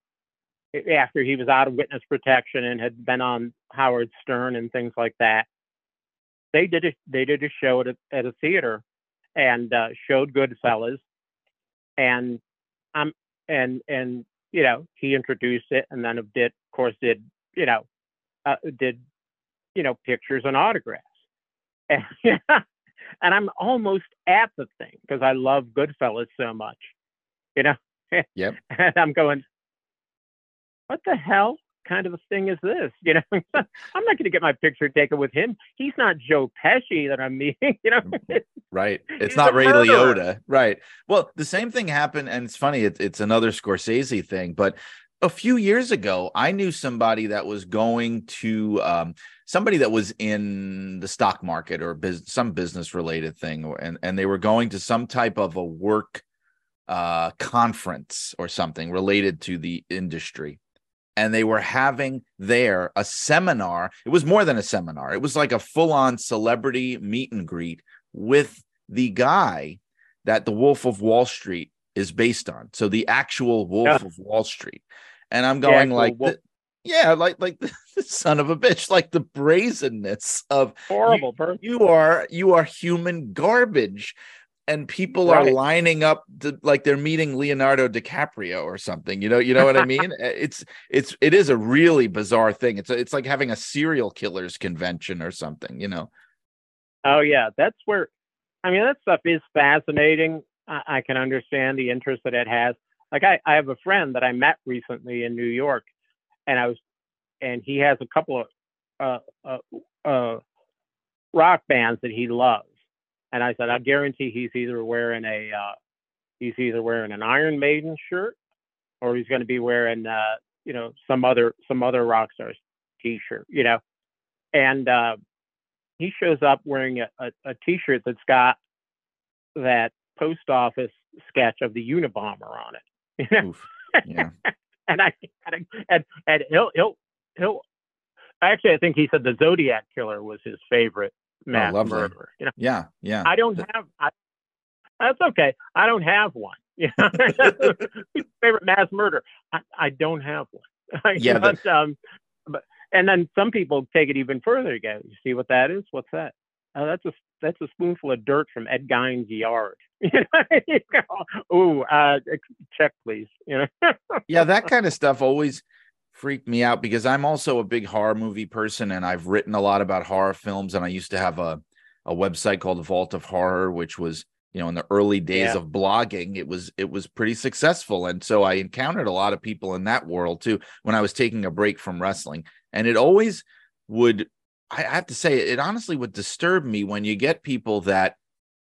after he was out of witness protection and had been on Howard Stern and things like that, they did a they did a show at a, at a theater and uh, showed Goodfellas, and um and and you know he introduced it and then did of course did you know uh, did you know pictures and autographs and and I'm almost at the thing because I love Goodfellas so much, you know. Yep. And I'm going, what the hell kind of a thing is this? You know, I'm not going to get my picture taken with him. He's not Joe Pesci that I'm meeting. You know, mm, mm, right? It's not Ray murderer. Liotta, right? Well, the same thing happened, and it's funny. It's it's another Scorsese thing, but a few years ago, I knew somebody that was going to um, somebody that was in the stock market or biz- some business related thing, and and they were going to some type of a work uh, conference or something related to the industry, and they were having there a seminar. It was more than a seminar; it was like a full on celebrity meet and greet with the guy that the Wolf of Wall Street is based on. So the actual Wolf Yeah. of Wall Street. And I'm going actual like, Wolf- th- yeah, like like the son of a bitch, like the brazenness of Horrible person. you are you are human garbage. And people are lining up to, like they're meeting Leonardo DiCaprio or something. You know, you know what I mean? Eh, it's it's it is a really bizarre thing. It's it's like having a serial killers convention or something. You know. Oh yeah, that's where. I mean, that stuff is fascinating. I, I can understand the interest that it has. Like I, I have a friend that I met recently in New York, and I was, and he has a couple of uh, uh, uh, rock bands that he loves, and I said, I guarantee he's either wearing a, uh, he's either wearing an Iron Maiden shirt, or he's going to be wearing, uh, you know, some other some other rock stars T-shirt, you know, and. uh he shows up wearing a, a, a t-shirt that's got that post office sketch of the Unabomber on it. You know? Oof. Yeah. and I and and he'll he'll he'll actually I think he said the Zodiac killer was his favorite mass lovely. murderer. You know, Yeah. Yeah. I don't have I, that's okay. I don't have one. Know, favorite mass murder. I, I don't have one. Yeah, but- but, um, but and then some people take it even further. You go, you see what that is? What's that? Oh, that's a that's a spoonful of dirt from Ed Gein's yard. You know, ooh, uh, check please. You know, yeah, that kind of stuff always freaked me out because I'm also a big horror movie person and I've written a lot about horror films and I used to have a a website called the Vault of Horror which was, you know, in the early days Yeah. of blogging, it was it was pretty successful and so I encountered a lot of people in that world too when I was taking a break from wrestling and it always would I have to say it honestly would disturb me when you get people that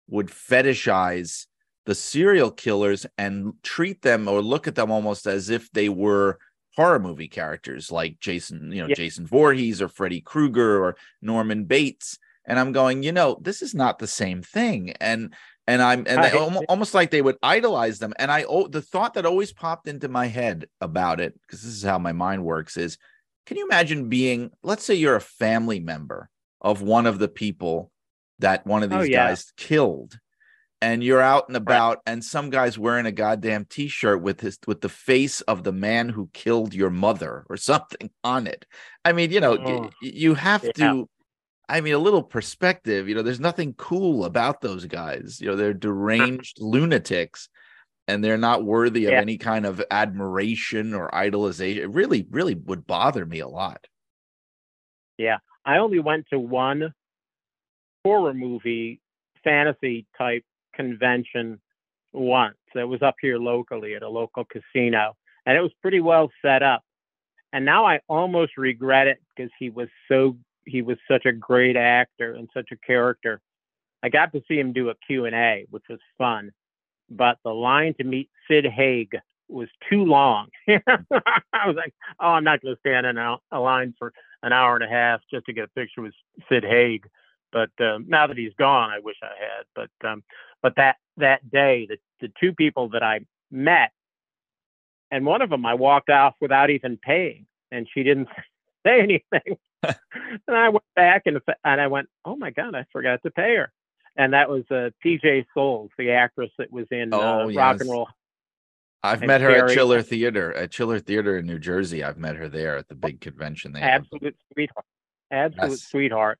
would fetishize the serial killers and treat them or look at them almost as if they were horror movie characters like Jason, you know, Yeah. Jason Voorhees or Freddy Krueger or Norman Bates. And I'm going, you know, this is not the same thing. And and I'm and they, I- almo- almost like they would idolize them. And I oh, the thought that always popped into my head about it, because this is how my mind works, is can you imagine being, let's say you're a family member of one of the people that one of Oh, these yeah. guys killed and you're out and about and some guy's wearing a goddamn t-shirt with his with the face of the man who killed your mother or something on it i mean you know Oh, you have yeah. to i mean a little perspective you know there's nothing cool about those guys you know they're deranged lunatics and they're not worthy of Yeah. any kind of admiration or idolization it really really would bother me a lot Yeah. I only went to one horror movie fantasy type convention once. It was up here locally at a local casino, and it was pretty well set up. And now I almost regret it because he was so he was such a great actor and such a character. I got to see him do a Q&A, which was fun, but the line to meet Sid Haig was too long. I was like, oh, I'm not going to stand in a, line for an hour and a half just to get a picture with Sid Haig. But um, now that he's gone, I wish I had. But um, but that that day, the the two people that I met, and one of them I walked off without even paying, and she didn't say anything. and I went back and and I went, oh my god, I forgot to pay her. And that was uh, P.J. Soles, the actress that was in uh, Oh, Rock and Roll. i've And met her at chiller theater at chiller theater in new jersey i've met her there at the big convention they have. absolute sweetheart, absolute Yes. sweetheart,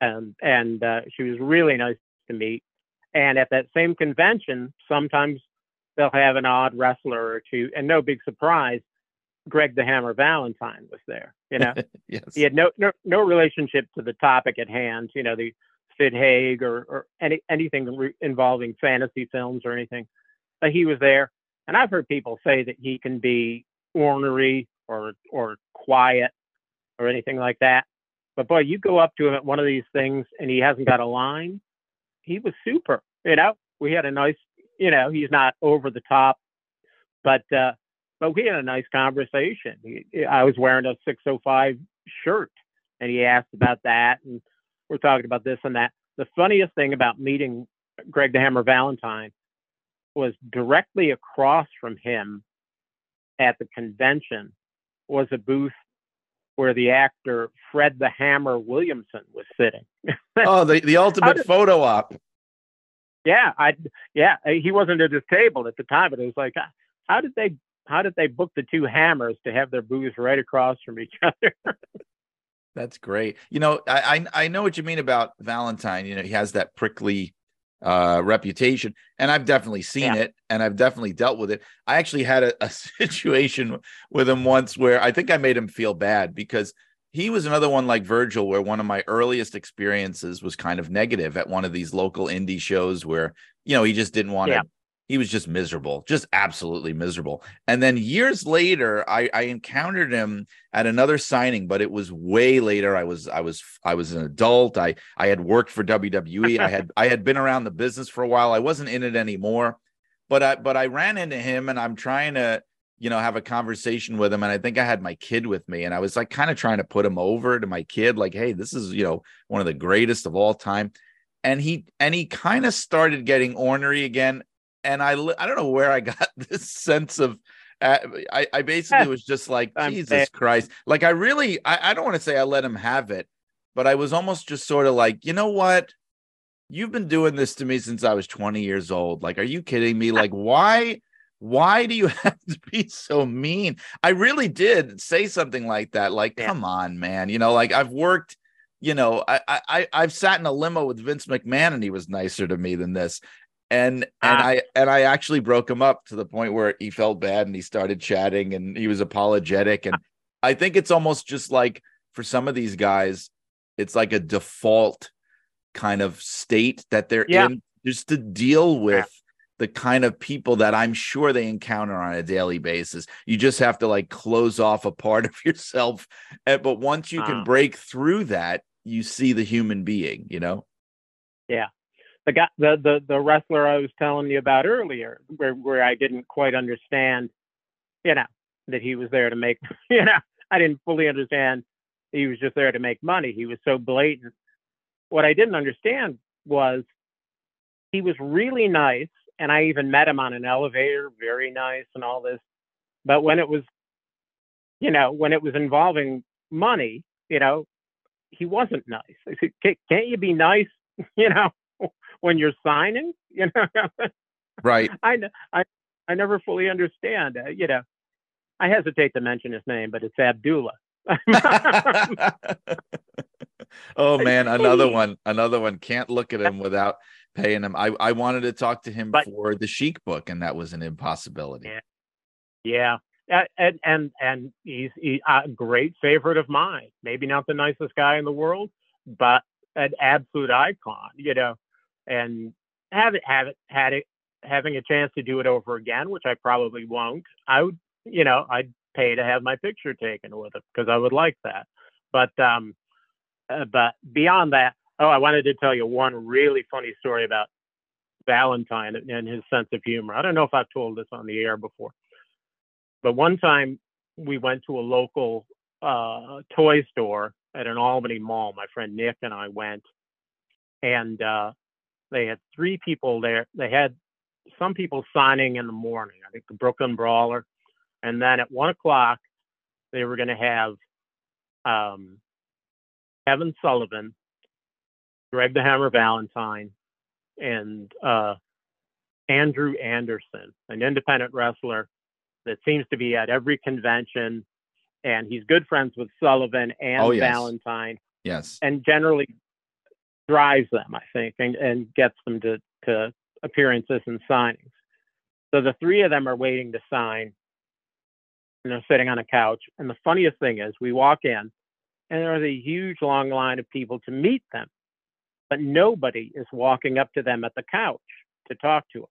and and uh, she was really nice to meet. And at that same convention, sometimes they'll have an odd wrestler or two, and no big surprise, Greg the Hammer Valentine was there. You know, yes he had no no no relationship to the topic at hand. You know, the Sid Haig or or any anything re- involving fantasy films or anything. But he was there, and I've heard people say that he can be ornery or or quiet or anything like that. But boy, you go up to him at one of these things and he hasn't got a line. He was super. You know, we had a nice. You know, he's not over the top, but uh, but we had a nice conversation. He, I was wearing a 605 shirt, and he asked about that, and we're talking about this and that. The funniest thing about meeting Greg the Hammer Valentine was directly across from him at the convention was a booth where the actor Fred the Hammer Williamson was sitting. oh, the, the ultimate did, photo op. Yeah, I yeah, he wasn't at his table at the time, but it was like, how did they how did they book the two hammers to have their booths right across from each other? That's great. You know, I, I I know what you mean about Valentine. You know, he has that prickly uh, reputation, and I've definitely seen yeah. it, and I've definitely dealt with it. I actually had a, a situation with him once where I think I made him feel bad because he was another one like Virgil, where one of my earliest experiences was kind of negative at one of these local indie shows where you know he just didn't want yeah. to he was just miserable, just absolutely miserable. And then years later, I, I encountered him at another signing, but it was way later. I was I was I was an adult. I I had worked for WWE. I had I had been around the business for a while. I wasn't in it anymore, but I but I ran into him, and I'm trying to you know have a conversation with him and i think i had my kid with me and i was like kind of trying to put him over to my kid like hey this is you know one of the greatest of all time and he and he kind of started getting ornery again and I I don't know where I got this sense of uh, I I basically was just like Jesus Christ. Like I really I, I don't want to say I let him have it, but I was almost just sort of like, you know what? You've been doing this to me since I was 20 years old. Like, are you kidding me? Like, why? Why do you have to be so mean? I really did say something like that. Like, yeah. come on, man. You know, like I've worked you know, I I I've sat in a limo with Vince McMahon and he was nicer to me than this and and ah. I and I actually broke him up to the point where he felt bad and he started chatting and he was apologetic and I think it's almost just like for some of these guys it's like a default kind of state that they're yeah. in just to deal with the kind of people that I'm sure they encounter on a daily basis. You just have to like close off a part of yourself but once you can break through that you see the human being, you know? Yeah the guy, the, the the wrestler I was telling you about earlier, where where I didn't quite understand, you know, that he was there to make, you know, I didn't fully understand he was just there to make money. He was so blatant. What I didn't understand was he was really nice, and I even met him on an elevator, very nice and all this. But when it was, you know, when it was involving money, you know, he wasn't nice. I said, can't you be nice? You know, when you're signing, you know. right. I know. I I never fully understand. Uh, you know, I hesitate to mention his name, but it's Abdullah. oh man, another one, another one. Can't look at him without paying him. I I wanted to talk to him but, for the Sheik book, and that was an impossibility. Yeah, yeah. And and and he's he, a great favorite of mine. Maybe not the nicest guy in the world, but an absolute icon. You know, and have it have it had it having a chance to do it over again, which I probably won't. I would, you know, I'd pay to have my picture taken with it because I would like that. But um, uh, but beyond that, oh, I wanted to tell you one really funny story about Valentine and his sense of humor. I don't know if I've told this on the air before, but one time we went to a local uh, toy store at an Albany mall. My friend Nick and I went, and uh, they had three people there. They had some people signing in the morning. I think the Brooklyn Brawler, and then at one o'clock they were going to have um, Kevin Sullivan, Greg the Hammer Valentine, and uh, Andrew Anderson, an independent wrestler that seems to be at every convention, and he's good friends with Sullivan and oh, yes. Valentine. Yes. And generally drives them, I think, and, and gets them to, to appearances and signings. So the three of them are waiting to sign, and they're sitting on a couch. And the funniest thing is, we walk in, and there's a huge long line of people to meet them, but nobody is walking up to them at the couch to talk to them.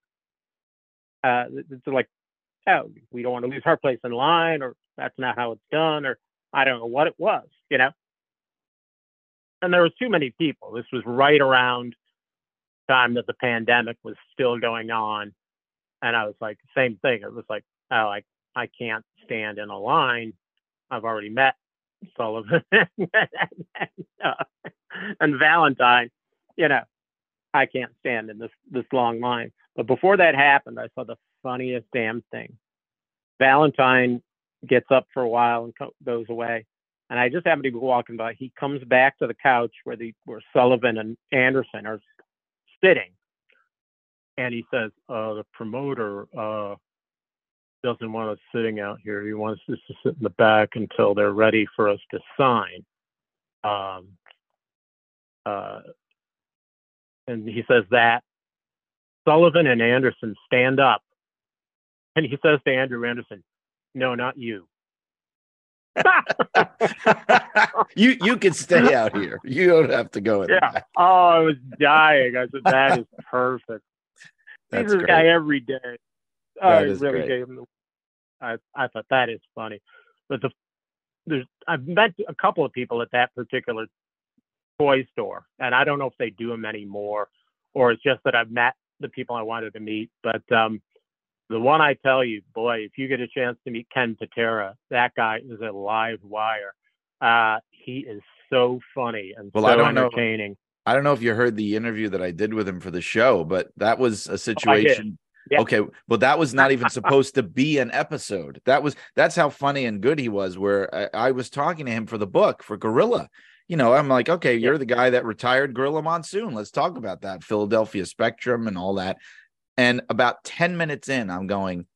Uh, it's like, oh, we don't want to lose our place in line, or that's not how it's done, or I don't know what it was, you know and there was too many people. This was right around time that the pandemic was still going on, and I was like, same thing. It was like, oh, I I can't stand in a line. I've already met Sullivan and, uh, and Valentine. You know, I can't stand in this this long line. But before that happened, I saw the funniest damn thing. Valentine gets up for a while and co- goes away, and I just happened to be walking by. He comes back to the couch where the where Sullivan and Anderson are sitting, and he says, uh, "The promoter uh, doesn't want us sitting out here. He wants us to sit in the back until they're ready for us to sign." Um, uh, and he says that Sullivan and Anderson stand up, and he says to Andrew Anderson, "No, not you." you you can stay out here. You don't have to go in. Yeah. Oh, I was dying. I said, "That is perfect." That's He's this guy every day. That I is really great. gave him. The, I I thought that is funny, but the there's I've met a couple of people at that particular toy store, and I don't know if they do them anymore, or it's just that I've met the people I wanted to meet. But um, the one I tell you, boy, if you get a chance to meet Ken Patera, that guy is a live wire. Uh, he is so funny and Well, so I don't know- I don't know if you heard the interview that I did with him for the show, but that was a Oh, situation. Yeah. Okay, well, that was not even supposed to be an episode. That was that's how funny and good he was. Where I, I was talking to him for the book for Gorilla. You know, I'm like, okay, you're the guy that retired Gorilla Monsoon. Let's talk about that Philadelphia Spectrum and all that. And about ten minutes in, I'm going,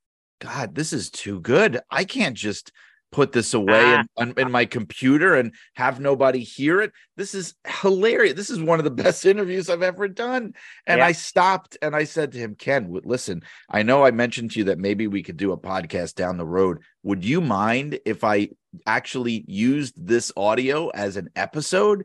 God, this is too good. I can't just put this away Ah. in, in my computer and have nobody hear it. This is hilarious. This is one of the best interviews I've ever done. And Yeah. I stopped and I said to him, Ken, listen, I know I mentioned to you that maybe we could do a podcast down the road. Would you mind if I actually used this audio as an episode?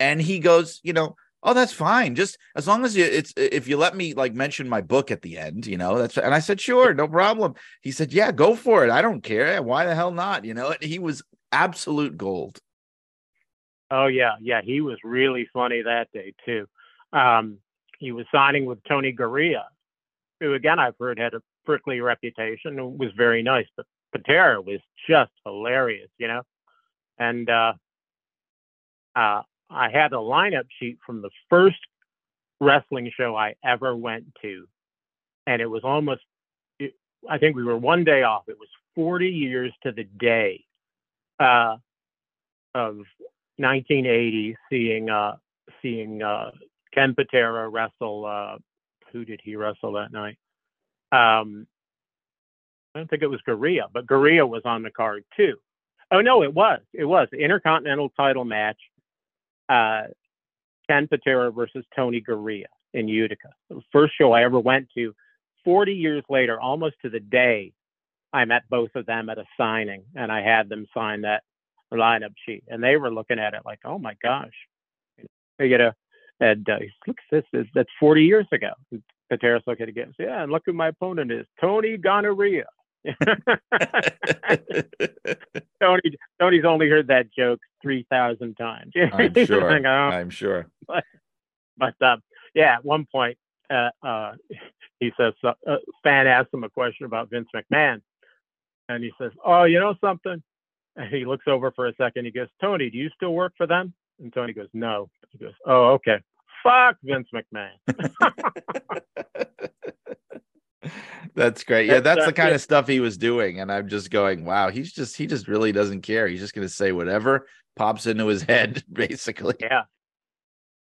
And he goes, you know, oh, that's fine. Just as long as you, it's if you let me like mention my book at the end, you know, that's. And I said, sure, no problem. He said, yeah, go for it. I don't care. Why the hell not? You know, he was absolute gold. Oh yeah, yeah, he was really funny that day too. Um, he was signing with Tony Garea, who again I've heard had a prickly reputation and was very nice, but Patera was just hilarious, you know. And uh, uh, I had a lineup sheet from the first wrestling show I ever went to, and it was almost. It, I think we were one day off. It was 40 years to the day uh, of 1980 seeing uh seeing uh Ken Patera wrestle uh who did he wrestle that night? Um I don't think it was Gorilla, but Gorilla was on the card too. Oh no, it was. It was Intercontinental title match. Uh Ken Patera versus Tony Garea in Utica. First show I ever went to 40 years later, almost to the day, I met both of them at a signing and I had them sign that lineup sheet, and they were looking at it like, "Oh my gosh!" You know, and uh, look, this is that's 40 years ago. Pateras looked at it again, yeah, and look who my opponent is, Tony Gonorrhea. Tony, Tony's only heard that joke 3,000 times. I'm sure. like, "Oh." I'm sure. But uh, yeah, at one point, uh, uh, he says, uh, a fan asked him a question about Vince McMahon, and he says, "Oh, you know something?" And he looks over for a second. He goes, "Tony, do you still work for them?" And Tony goes, "No." He goes, "Oh, okay." Fuck Vince McMahon. That's great. Yeah, That's, that's the kind of stuff he was doing. And I'm just going, wow, he's just he just really doesn't care. He's just gonna say whatever pops into his head, basically. Yeah,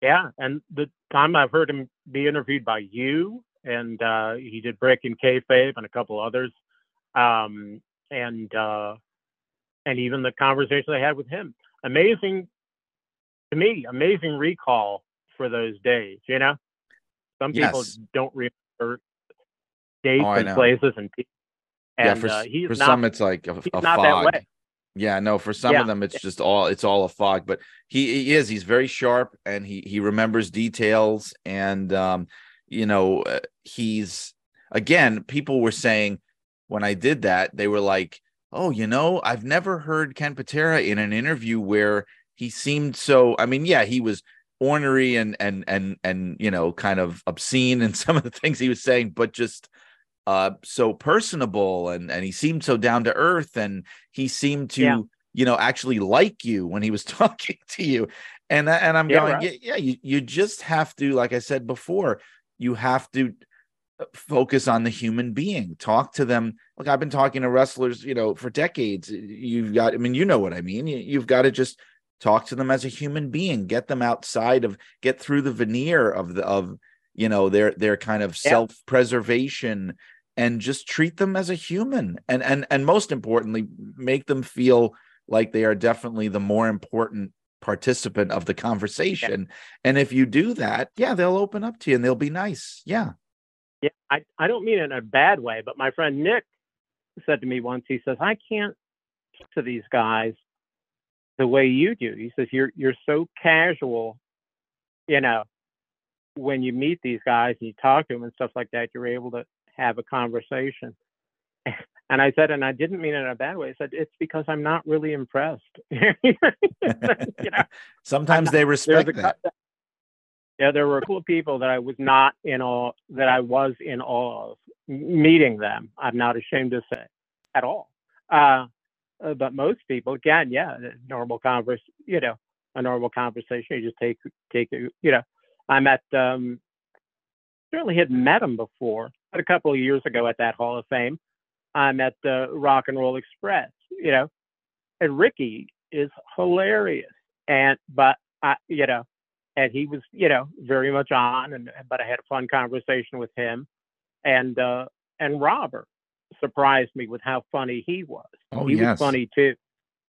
yeah. And the time I've heard him be interviewed by you, and uh, he did Breaking Kayfabe and a couple others, um, and uh, and even the conversation I had with him. Amazing to me, amazing recall for those days. You know, some people Yes. don't remember dates Oh, and places and people. yeah, for, uh, for not, some it's like a, a not fog. that way. Yeah, no, for some Yeah. of them it's just all it's all a fog, but he, he is he's very sharp and he he remembers details and um you know uh, he's again people were saying when I did that they were like, "Oh, you know, I've never heard Ken Patera in an interview where he seemed so I mean, yeah, he was ornery and and and and you know, kind of obscene in some of the things he was saying, but just uh so personable and and he seemed so down to earth and he seemed to Yeah. you know actually like you when he was talking to you and I- and i'm Yeah, going right. yeah, yeah you, you just have to like i said before you have to uh, focus on the human being talk to them like i've been talking to wrestlers you know for decades you've got i mean you know what i mean you, you've got to just talk to them as a human being get them outside of get through the veneer of the of you know their their kind of Yeah. self-preservation and just treat them as a human. And and and most importantly make them feel like they are definitely the more important participant of the conversation. And if you do that yeah they'll open up to you and they'll be nice. Yeah. Yeah, I, I don't mean it in a bad way, but my friend Nick said to me once, he says, I can't talk to these guys the way you do. He says, You're you're so casual, you know, when you meet these guys and you talk to them and stuff like that, you're able to have a conversation. And I said, and I didn't mean it in a bad way. I said, it's because I'm not really impressed. you know, sometimes not- they respect that yeah, there were a couple of people that I was not in awe that I was in awe of meeting them. I'm not ashamed to say at all. Uh, uh, but most people, again, yeah, normal converse, you know, a normal conversation. You just take take you know. I met um, certainly had met him before, a couple of years ago at that Hall of Fame, I met the Rock and Roll Express, you know, and Ricky is hilarious, and but I, you know, and he was, you know, very much on, and but I had a fun conversation with him, and uh, and Robert surprised me with how funny he was. oh he yes. was funny too,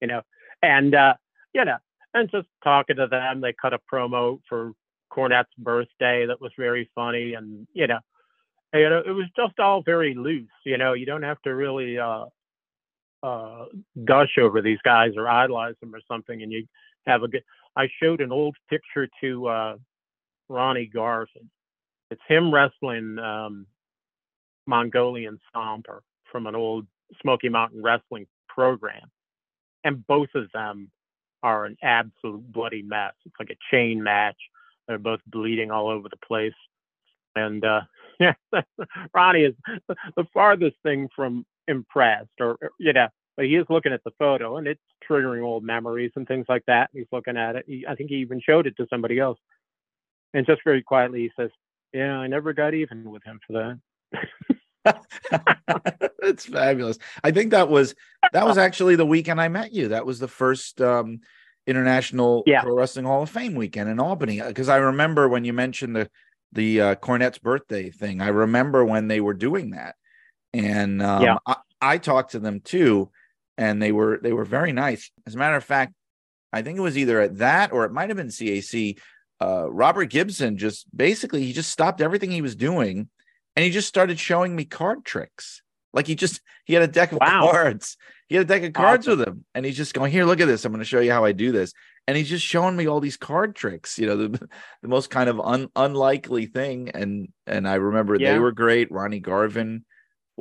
you know, and uh, you know, and just talking to them, they cut a promo for Cornette's birthday that was very funny, and you know, you know, it was just all very loose. You know, you don't have to really uh, uh, gush over these guys or idolize them or something, and you have a good. I showed an old picture to uh, Ronnie Garvin. It's him wrestling um, Mongolian Stomper from an old Smoky Mountain Wrestling program, and both of them are an absolute bloody mess. It's like a chain match. They're both bleeding all over the place, and uh, yeah, Ronnie is the farthest thing from impressed, or you know, but he is looking at the photo, and it's triggering old memories and things like that. He's looking at it. He, I think he even showed it to somebody else, and just very quietly he says, "Yeah, I never got even with him for that." That's fabulous. I think that was that was actually the weekend I met you. That was the first um international Yeah. pro wrestling hall of fame weekend in Albany because I remember when you mentioned the the uh, Cornette's birthday thing. I remember when they were doing that, and um, Yeah. I, I talked to them too, and they were they were very nice. As a matter of fact, I think it was either at that or it might have been CAC. Uh, Robert Gibson just basically he just stopped everything he was doing and he just started showing me card tricks. Like he just he had a deck of Wow. cards. He had a deck of cards Awesome. with him, and he's just going here. Look at this. I'm going to show you how I do this. And he's just showing me all these card tricks. You know, the the most kind of un, unlikely thing. And and I remember Yeah. they were great. Ronnie Garvin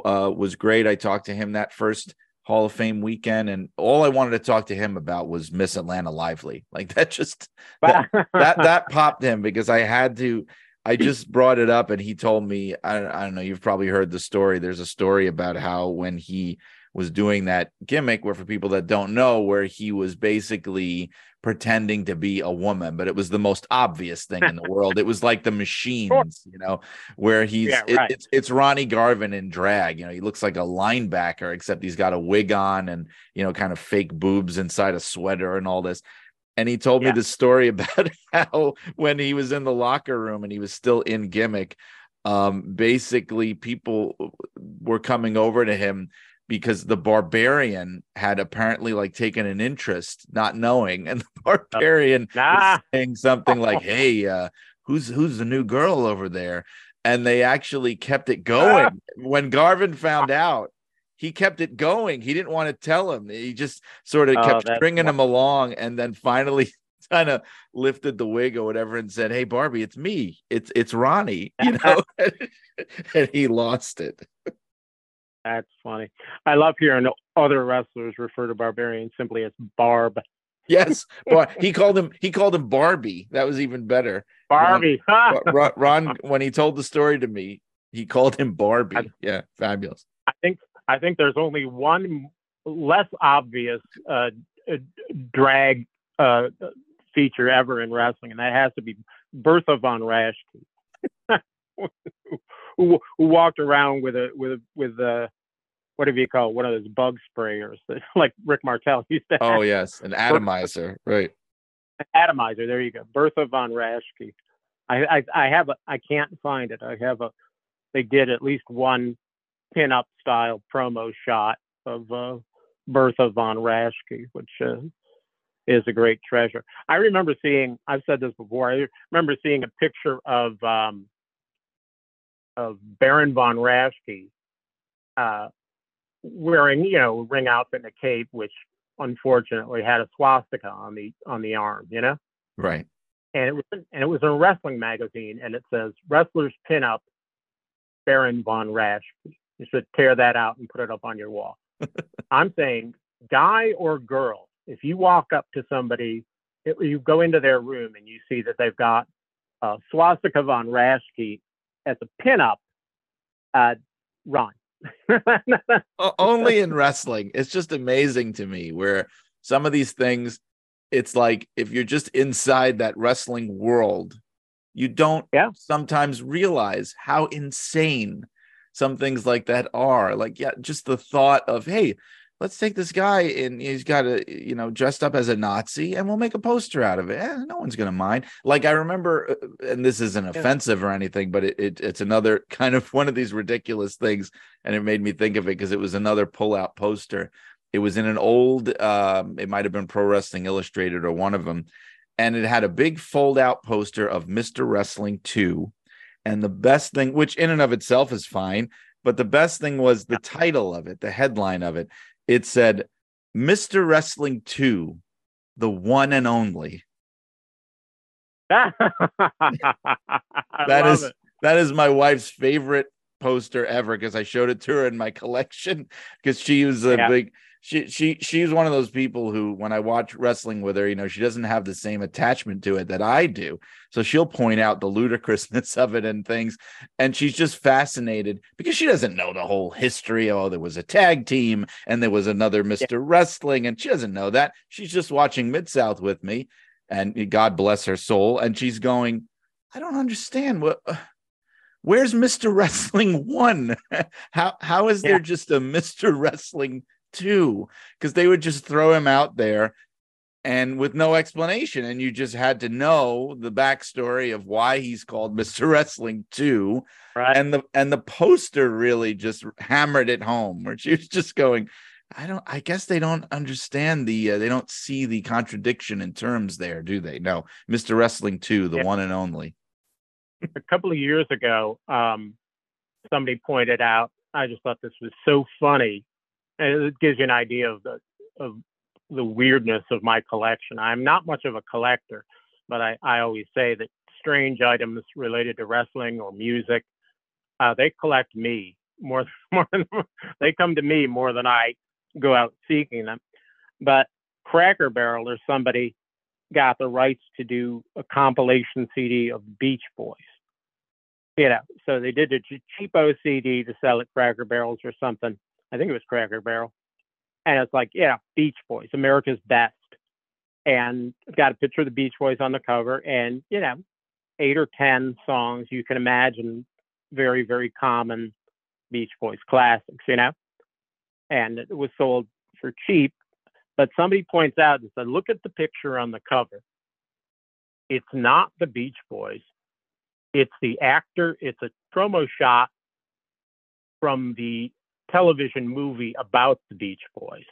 uh, was great. I talked to him that first Hall of Fame weekend, and all I wanted to talk to him about was Miss Atlanta Lively. Like that just that that popped him because I had to. I just brought it up, and he told me. I, I don't know. You've probably heard the story. There's a story about how when he was doing that gimmick, where for people that don't know, where he was basically pretending to be a woman, but it was the most obvious thing in the world. It was like the machines, you know, where he's Yeah, it- it's it's Ronnie Garvin in drag. You know, he looks like a linebacker, except he's got a wig on and you know, kind of fake boobs inside a sweater and all this and he told me the story about how when he was in the locker room and he was still in gimmick um basically people were coming over to him because the barbarian had apparently like taken an interest not knowing. And the barbarian was Ah. saying something like hey uh who's who's the new girl over there? And they actually kept it going. When garvin found out he kept it going he didn't want to tell him he just sort of Oh, kept bringing stringing him along and then finally kind of lifted the wig or whatever and said hey barbie it's me it's it's ronnie you know and he lost it That's funny. I love hearing other wrestlers refer to Barbarian simply as Barb. yes but he called him he called him barbie that was even better Barbie. Ron, Ron when he told the story to me He called him Barbie. Yeah, fabulous. I think there's only one less obvious uh, uh, drag uh, feature ever in wrestling, and that has to be Bertha von Raschke, who, who walked around with a with a with a what do you call it? one of those bug sprayers that like Rick Martel used to have. Oh yes, an atomizer, right? atomizer. There you go, Bertha von Raschke. I, I I have a I can't find it. I have a they did at least one pin-up style promo shot of uh, Bertha von Raschke, which uh, is a great treasure. I remember seeing. I've said this before. I remember seeing a picture of um, of Baron von Raschke uh, wearing, you know, ring outfit and a cape, which unfortunately had a swastika on the on the arm. You know Right. and it was and it was in a wrestling magazine, and it says wrestlers pin up Baron von Rasch. You should tear that out and put it up on your wall. I'm saying, guy or girl, if you walk up to somebody, it, you go into their room and you see that they've got uh, swastika von Raschke as a pin up, uh, run. Only in wrestling. It's just amazing to me where some of these things, it's like if you're just inside that wrestling world, you don't Yeah. sometimes realize how insane some things like that are. Like, yeah, just the thought of, hey, let's take this guy and he's got a, you know, dressed up as a Nazi and we'll make a poster out of it. Eh, no one's going to mind. Like, I remember, uh, and this isn't offensive or anything, but it, it, it's another kind of one of these ridiculous things and it made me think of it because it was another pull-out poster. It was in an old, um, it might have been Pro Wrestling Illustrated or one of them, and it had a big fold-out poster of Mr. Wrestling 2. And the best thing, which in and of itself is fine, but the best thing was the title of it, the headline of it. It said, Mr. Wrestling 2, the one and only. That is it. that is my wife's favorite poster ever because I showed it to her in my collection because she was a Yeah. big she she she's one of those people who when I watch wrestling with her, you know, she doesn't have the same attachment to it that I do. So she'll point out the ludicrousness of it and things and she's just fascinated because she doesn't know the whole history. Oh, there was a tag team and there was another Mr. Wrestling and she doesn't know that. She's just watching Mid-South with me and God bless her soul and she's going I don't understand what where's Mr. Wrestling 1? how how is there just a Mr. Wrestling 2? Cuz they would just throw him out there and with no explanation and you just had to know the backstory of why he's called Mr. Wrestling 2 Right. and the and the poster really just hammered it home where she was just going I don't I guess they don't understand the uh, they don't see the contradiction in terms there do they no Mr. Wrestling 2 the Yeah. one and only a couple of years ago, um, somebody pointed out. I just thought this was so funny, and it gives you an idea of the of the weirdness of my collection. I'm not much of a collector, but I, I always say that strange items related to wrestling or music, uh, they collect me more more than they come to me more than I go out seeking them. But Cracker Barrel or somebody got the rights to do a compilation CD of Beach Boys. You know, so they did a ch- cheapo CD to sell at Cracker Barrels or something. I think it was Cracker Barrel, and it's like, yeah, Beach Boys, America's best, and got a picture of the Beach Boys on the cover, and you know, eight or ten songs you can imagine, very very common Beach Boys classics, you know, and it was sold for cheap but somebody points out and said, look at the picture on the cover. It's not the Beach Boys. It's the actor. It's a promo shot from the television movie about the Beach Boys.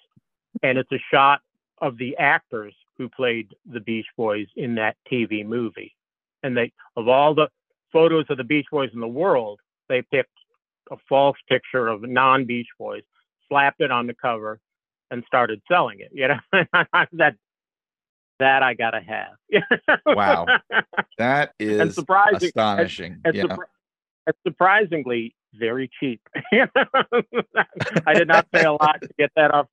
And it's a shot of the actors who played the Beach Boys in that TV movie. And they, of all the photos of the Beach Boys in the world, they picked a false picture of non Beach Boys, slapped it on the cover, and started selling it. You know, that that I gotta have. Wow. that is and surprising, astonishing. and, yeah. surpri- and surprisingly very cheap. I did not pay a lot to get that off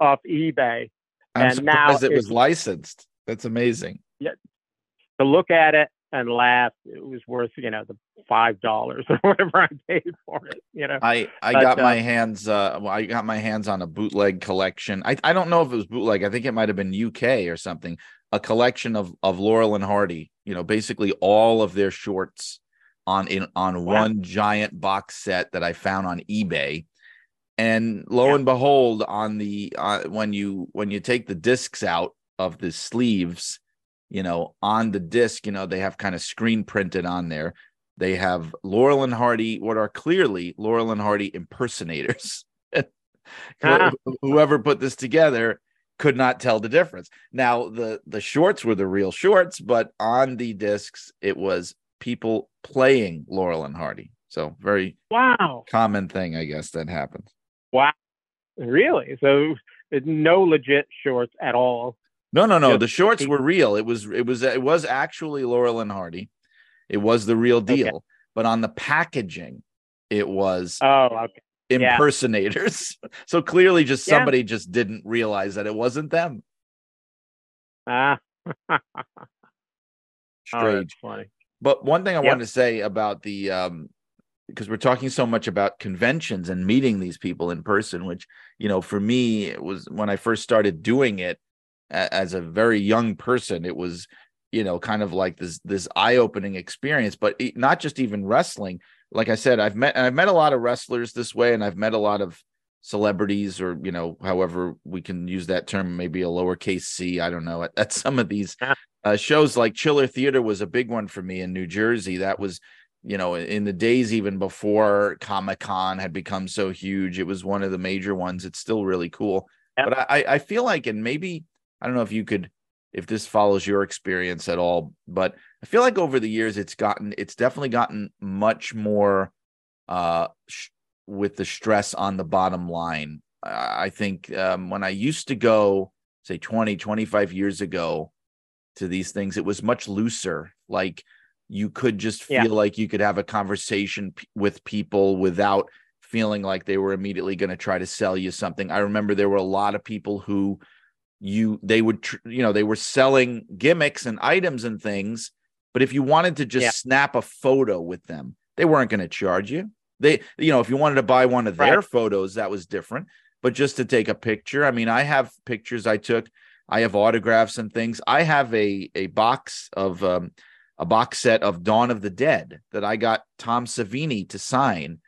off eBay. I'm and now it was licensed. That's amazing. Yeah, To look at it, and laugh, It was worth, you know, the five dollars or whatever I paid for it. You know, I I But, got my uh, hands uh well, I got my hands on a bootleg collection. I I don't know if it was bootleg. I think it might have been UK or something. A collection of of Laurel and Hardy, you know, basically all of their shorts on in on Wow. one giant box set that I found on eBay. And lo Yeah. and behold, on the uh, when you when you take the discs out of the sleeves, you know, on the disc, you know, they have kind of screen printed on there. They have Laurel and Hardy, what are clearly Laurel and Hardy impersonators. Ah. Whoever put this together could not tell the difference. Now the the shorts were the real shorts, but on the discs it was people playing Laurel and Hardy. So very wow, common thing, I guess, that happens. wow, really? So no legit shorts at all. No, no, no. Just The shorts were real. It was it was it was actually Laurel and Hardy. It was the real Okay. deal. But on the packaging, it was Oh, okay. yeah. impersonators. so clearly just Yeah. somebody just didn't realize that it wasn't them. Ah, oh, Strange. that's funny. But one thing I Yep. wanted to say about the um because we're talking so much about conventions and meeting these people in person, which you know, for me, it was when I first started doing it a- as a very young person, it was you know kind of like this this eye-opening experience. But it, not just even wrestling. Like I said, I've met I've met a lot of wrestlers this way, and I've met a lot of celebrities, or you know, however we can use that term, maybe a lowercase c. I don't know at, at some of these. Uh, shows like Chiller Theater was a big one for me in New Jersey. That was, you know, in the days even before Comic Con had become so huge, it was one of the major ones. It's still really cool. Yeah. But I, I feel like, and maybe I don't know if you could, if this follows your experience at all, but I feel like over the years it's gotten, it's definitely gotten much more uh sh- with the stress on the bottom line. I I think um, when I used to go, say 20, 25 years ago, to these things. It was much looser. Like you could just feel Yeah. like you could have a conversation p- with people without feeling like they were immediately going to try to sell you something. I remember there were a lot of people who you they would tr- you know they were selling gimmicks and items and things but if you wanted to just Yeah. snap a photo with them they weren't going to charge you. They you know if you wanted to buy one of their photos that was different but just to take a picture i mean i have pictures i took I have autographs and things. I have a a box of um, a box set of Dawn of the Dead that I got Tom Savini to sign,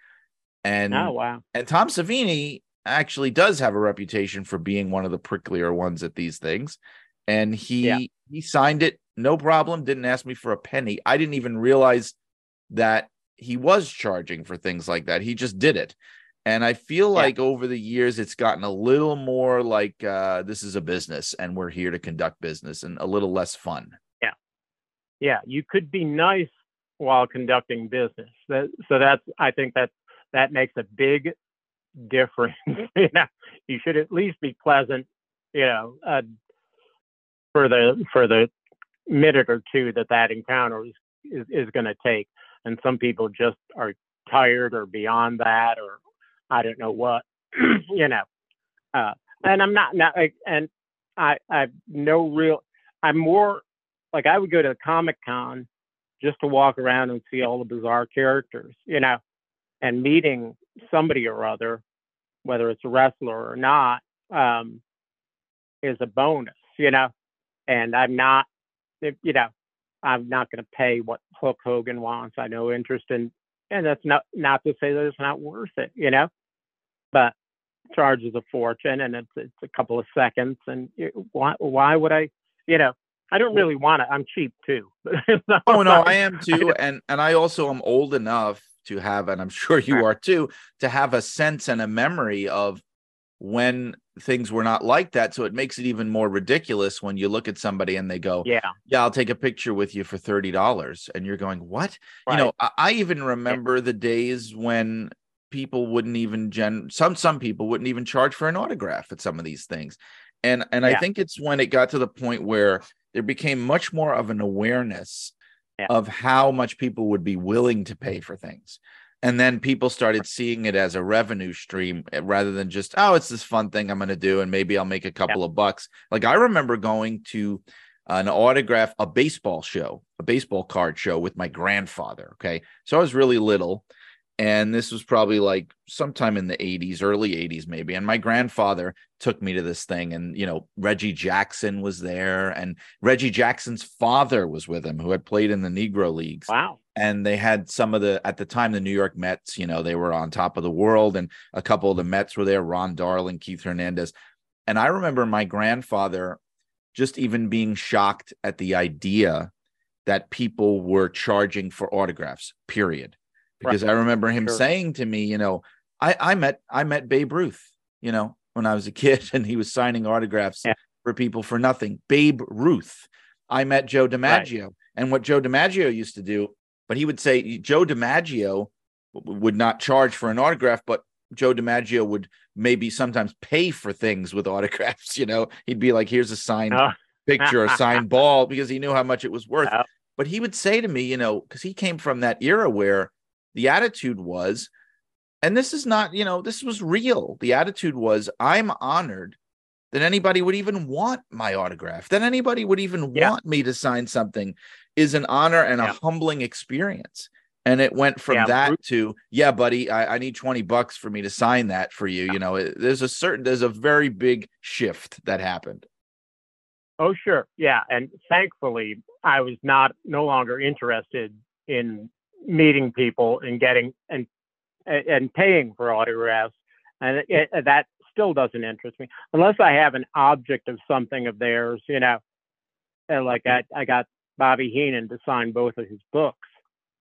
and Oh, wow. and Tom Savini actually does have a reputation for being one of the pricklier ones at these things, and he Yeah. he signed it no problem. Didn't ask me for a penny. I didn't even realize that he was charging for things like that. He just did it. And I feel Yeah. like over the years, it's gotten a little more like uh, this is a business and we're here to conduct business and a little less fun. Yeah. Yeah, you could be nice while conducting business. That, so that's I think that that makes a big difference. you know, you should at least be pleasant. You know, uh, for the for the minute or two that that encounter is is, is going to take. And some people just are tired or beyond that, or I don't know what. you know, uh, and I'm not not like, and I I've no real. I'm more like I would go to Comic Con just to walk around and see all the bizarre characters, you know, and meeting somebody or other, whether it's a wrestler or not, um, is a bonus, you know. And I'm not, you know, I'm not going to pay what Hulk Hogan wants. I no interest in, and that's not not to say that it's not worth it, you know, but charges a fortune and it's it's a couple of seconds and why why would I, you know, I don't really want it. I'm cheap too. Oh no, I am too, and and I also am old enough to have, and I'm sure you are too, to have a sense and a memory of when things were not like that. So it makes it even more ridiculous when you look at somebody and they go, Yeah, "Yeah, I'll take a picture with you for thirty dollars," and you're going, "What?" right. You know, I, I even remember the days when people wouldn't even gen some some people wouldn't even charge for an autograph at some of these things and and i think it's when it got to the point where there became much more of an awareness Yeah. of how much people would be willing to pay for things and then people started seeing it as a revenue stream eh, rather than just oh it's this fun thing i'm going to do and maybe i'll make a couple of bucks like i remember going to an autograph, a baseball show, a baseball card show with my grandfather. Okay. So I was really little. And this was probably like sometime in the 80s, early 80s, maybe. And my grandfather took me to this thing. And, you know, Reggie Jackson was there. And Reggie Jackson's father was with him, who had played in the Negro Leagues. Wow. And they had some of the, at the time, the New York Mets, you know, they were on top of the world. And a couple of the Mets were there Ron Darling, Keith Hernandez. And I remember my grandfather just even being shocked at the idea that people were charging for autographs, period because right. I remember him sure. saying to me, you know, I, I met I met Babe Ruth, you know, when I was a kid, and he was signing autographs yeah. for people for nothing. Babe Ruth. I met Joe DiMaggio, right. and what Joe DiMaggio used to do, but he would say Joe DiMaggio would not charge for an autograph, but Joe DiMaggio would maybe sometimes pay for things with autographs. You know, he'd be like, "Here's a signed oh. picture, a signed ball," because he knew how much it was worth. Oh. But he would say to me, you know, because he came from that era where the attitude was, and this is not, you know, this was real. The attitude was, I'm honored that anybody would even want my autograph, that anybody would even yeah. want me to sign something is an honor and yeah. a humbling experience. And it went from yeah. that to, yeah, buddy, I, I, need 20 bucks for me to sign that for you. You know, it, there's a certain, there's a very big shift that happened. Oh, sure. Yeah. And thankfully, I was not no longer interested in meeting people and getting and and paying for autographs, and it, it, that still doesn't interest me unless I have an object of something of theirs. You know, and like I I got Bobby Heenan to sign both of his books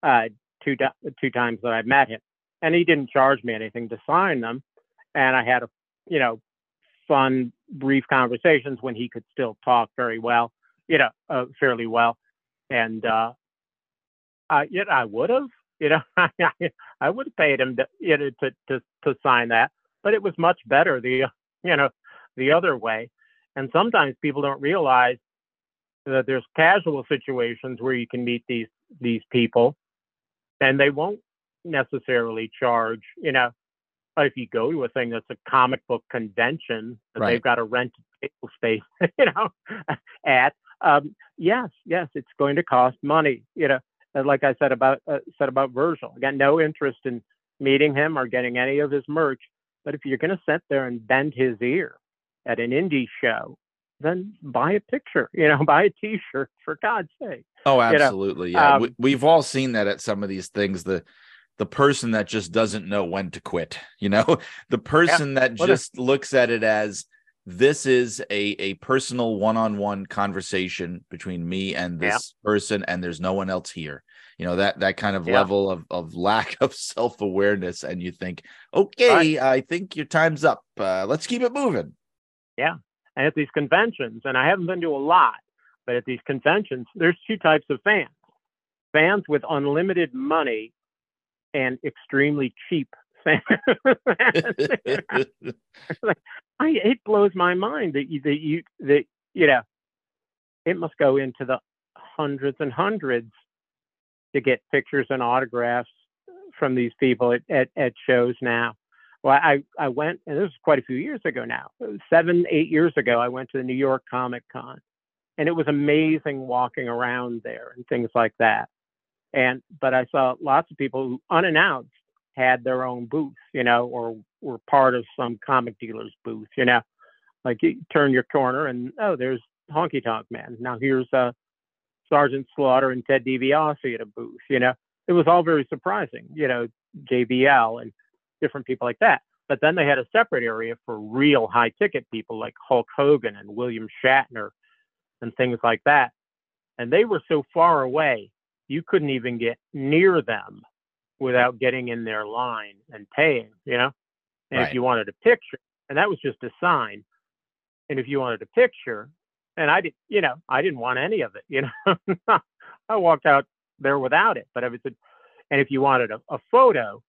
uh, two two times that I met him, and he didn't charge me anything to sign them, and I had a you know fun brief conversations when he could still talk very well, you know, uh, fairly well, and uh, uh, I would have, you know, I would have paid him to, you know, to, to, to sign that, but it was much better the, you know, the other way. And sometimes people don't realize that there's casual situations where you can meet these, these people and they won't necessarily charge, you know, if you go to a thing that's a comic book convention that right. they've got a rent table space, you know, at, um, yes, yes, it's going to cost money, you know, like I said about uh, said about Virgil. I got no interest in meeting him or getting any of his merch. But if you're going to sit there and bend his ear at an indie show, then buy a picture. You know, buy a T-shirt for God's sake. Oh, absolutely. You know? Yeah, um, we, have all seen that at some of these things. The the person that just doesn't know when to quit. You know, the person yeah, that just looks at it as this is a a personal one-on-one conversation between me and this yeah. person and there's no one else here you know that that kind of yeah. level of of lack of self-awareness and you think okay right. i think your time's up uh, let's keep it moving yeah and at these conventions and i haven't been to a lot but at these conventions there's two types of fans fans with unlimited money and extremely cheap I it blows my mind that you that you that you know it must go into the hundreds and hundreds to get pictures and autographs from these people at, at, at shows now. Well, I, I went, and this was quite a few years ago now, seven, eight years ago, I went to the New York Comic Con. And it was amazing walking around there and things like that. And, but I saw lots of people who unannounced had their own booth, you know, or were part of some comic dealer's booth, you know. Like you turn your corner and oh, there's Honky Tonk Man. Now here's uh, Sergeant Slaughter and Ted DiBiase at a booth, you know. It was all very surprising, you know, JBL and different people like that. But then they had a separate area for real high ticket people like Hulk Hogan and William Shatner and things like that. And they were so far away, you couldn't even get near them without getting in their line and paying, you know? And right. if you wanted a picture, and that was just a sign. And if you wanted a picture, and I did, you know, I didn't want any of it, you know. I walked out there without it. But if it's a, and if you wanted a, a photo,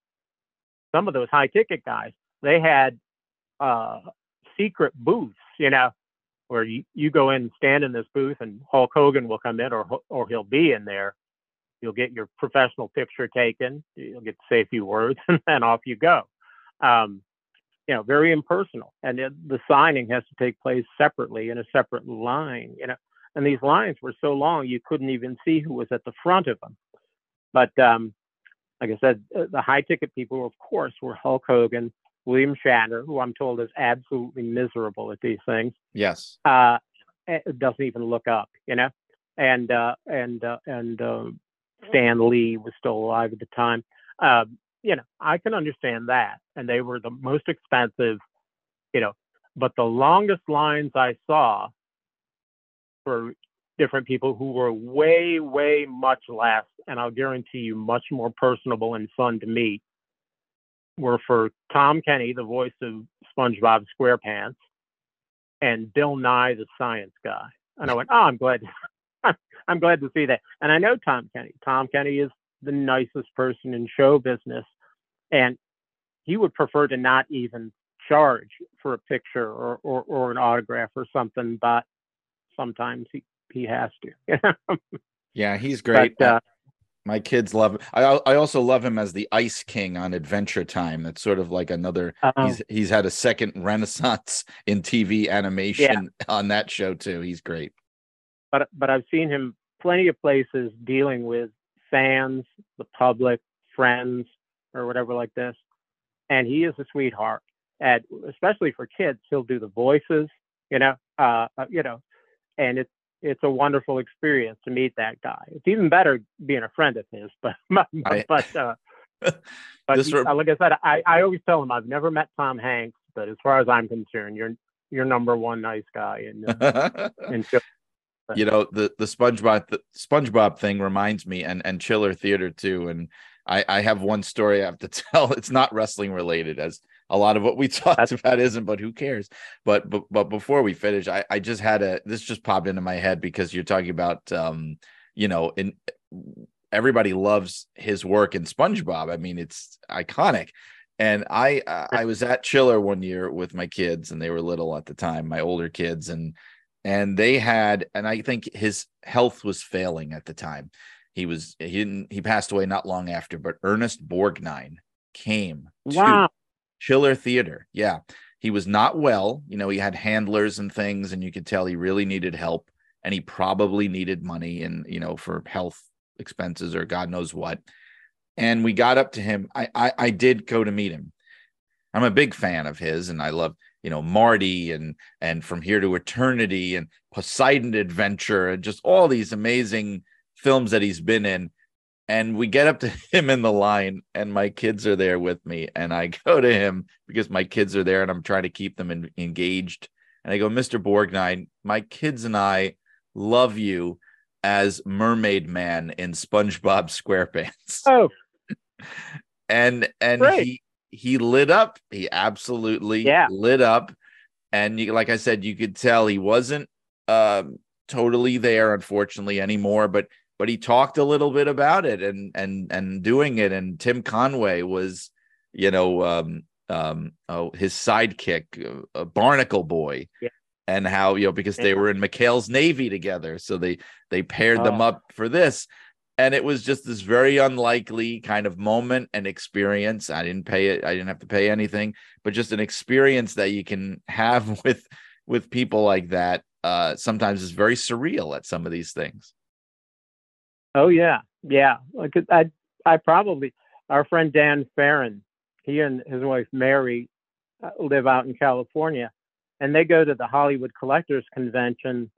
some of those high ticket guys, they had uh, secret booths, you know, where you, you go in and stand in this booth and Hulk Hogan will come in or or he'll be in there You'll get your professional picture taken. You'll get to say a few words, and then off you go. Um, you know, very impersonal, and it, the signing has to take place separately in a separate line. You know, and these lines were so long you couldn't even see who was at the front of them. But um, like I said, uh, the high ticket people, of course, were Hulk Hogan, William Shatner, who I'm told is absolutely miserable at these things. Yes. Uh, it doesn't even look up, you know, and uh, and uh, and uh, Stan Lee was still alive at the time. Uh, you know, I can understand that, and they were the most expensive, you know, but the longest lines I saw for different people who were way, way much less, and I'll guarantee you much more personable and fun to meet, were for Tom Kenny, the voice of SpongeBob SquarePants, and Bill Nye, the science guy. And I went, oh, I'm glad, I'm glad to see that. And I know Tom Kenny. Tom Kenny is the nicest person in show business, and he would prefer to not even charge for a picture or, or, or an autograph or something, but sometimes he, he has to. yeah, he's great. But, uh, my kids love him. I I also love him as the Ice King on Adventure Time. That's sort of like another. uh He's he's had a second renaissance in TV animation on that show too. He's great. But but I've seen him plenty of places dealing with fans, the public, friends, or whatever like this, and he is a sweetheart. And especially for kids, he'll do the voices, you know, uh, uh, you know, and it's it's a wonderful experience to meet that guy. It's even better being a friend of his, but but, I- but uh, but he- uh, like I said, I, I always tell him I've never met Tom Hanks, but as far as I'm concerned, you're you're number one nice guy in uh, in. You know the the SpongeBob the SpongeBob thing reminds me, and and Chiller Theater too. And I I have one story I have to tell. It's not wrestling related, as a lot of what we talked That's- about isn't. But who cares? But but but before we finish, I I just had a this just popped into my head because you're talking about um you know in everybody loves his work in SpongeBob. I mean, it's iconic. And I I was at Chiller one year with my kids, and they were little at the time, my older kids, and and they had, and I think his health was failing at the time. He was he didn't he passed away not long after, but Ernest Borgnine came to Wow. Chiller Theater. Yeah. He was not well. You know, he had handlers and things, and you could tell he really needed help. And he probably needed money and, you know, for health expenses or God knows what. And we got up to him. I, I I did go to meet him. I'm a big fan of his, and I love, you know, Marty and and From Here to Eternity and Poseidon Adventure and just all these amazing films that he's been in. And we get up to him in the line and my kids are there with me and i go to him because my kids are there and i'm trying to keep them en- engaged. And i go mr borgnine my kids and i love you as mermaid man in spongebob squarepants. Oh, and and Great. he he lit up. He absolutely Yeah. lit up. And you, like i said you could tell he wasn't um totally there unfortunately anymore but but he talked a little bit about it and and and doing it. And tim conway was you know um um oh his sidekick uh, a barnacle boy. Yeah. and how you know because they were in McHale's navy together. So they they paired them Oh. up for this and it was just this very unlikely kind of moment and experience. I didn't pay it i didn't have to pay anything but just an experience that you can have with with people like that uh sometimes is very surreal at some of these things. Oh yeah, yeah. Like I, I probably our friend Dan Farron, he and his wife Mary uh, live out in California, and they go to the Hollywood Collectors Convention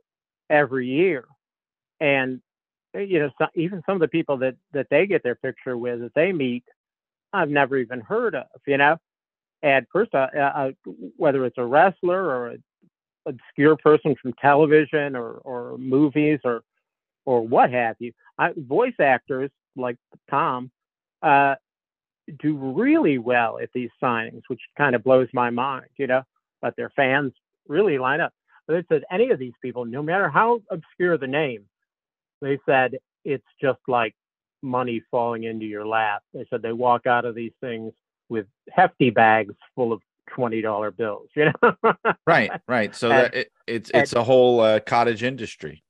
every year, and you know so, even some of the people that that they get their picture with that they meet, I've never even heard of. You know, and first, uh, uh, whether it's a wrestler or a obscure person from television or or movies or or what have you. I, voice actors like Tom uh, do really well at these signings, which kind of blows my mind, you know. But their fans really line up. But they said any of these people, no matter how obscure the name, they said it's just like money falling into your lap. They said they walk out of these things with hefty bags full of twenty dollar bills, you know. right right so And- that it, it's it's a whole uh, cottage industry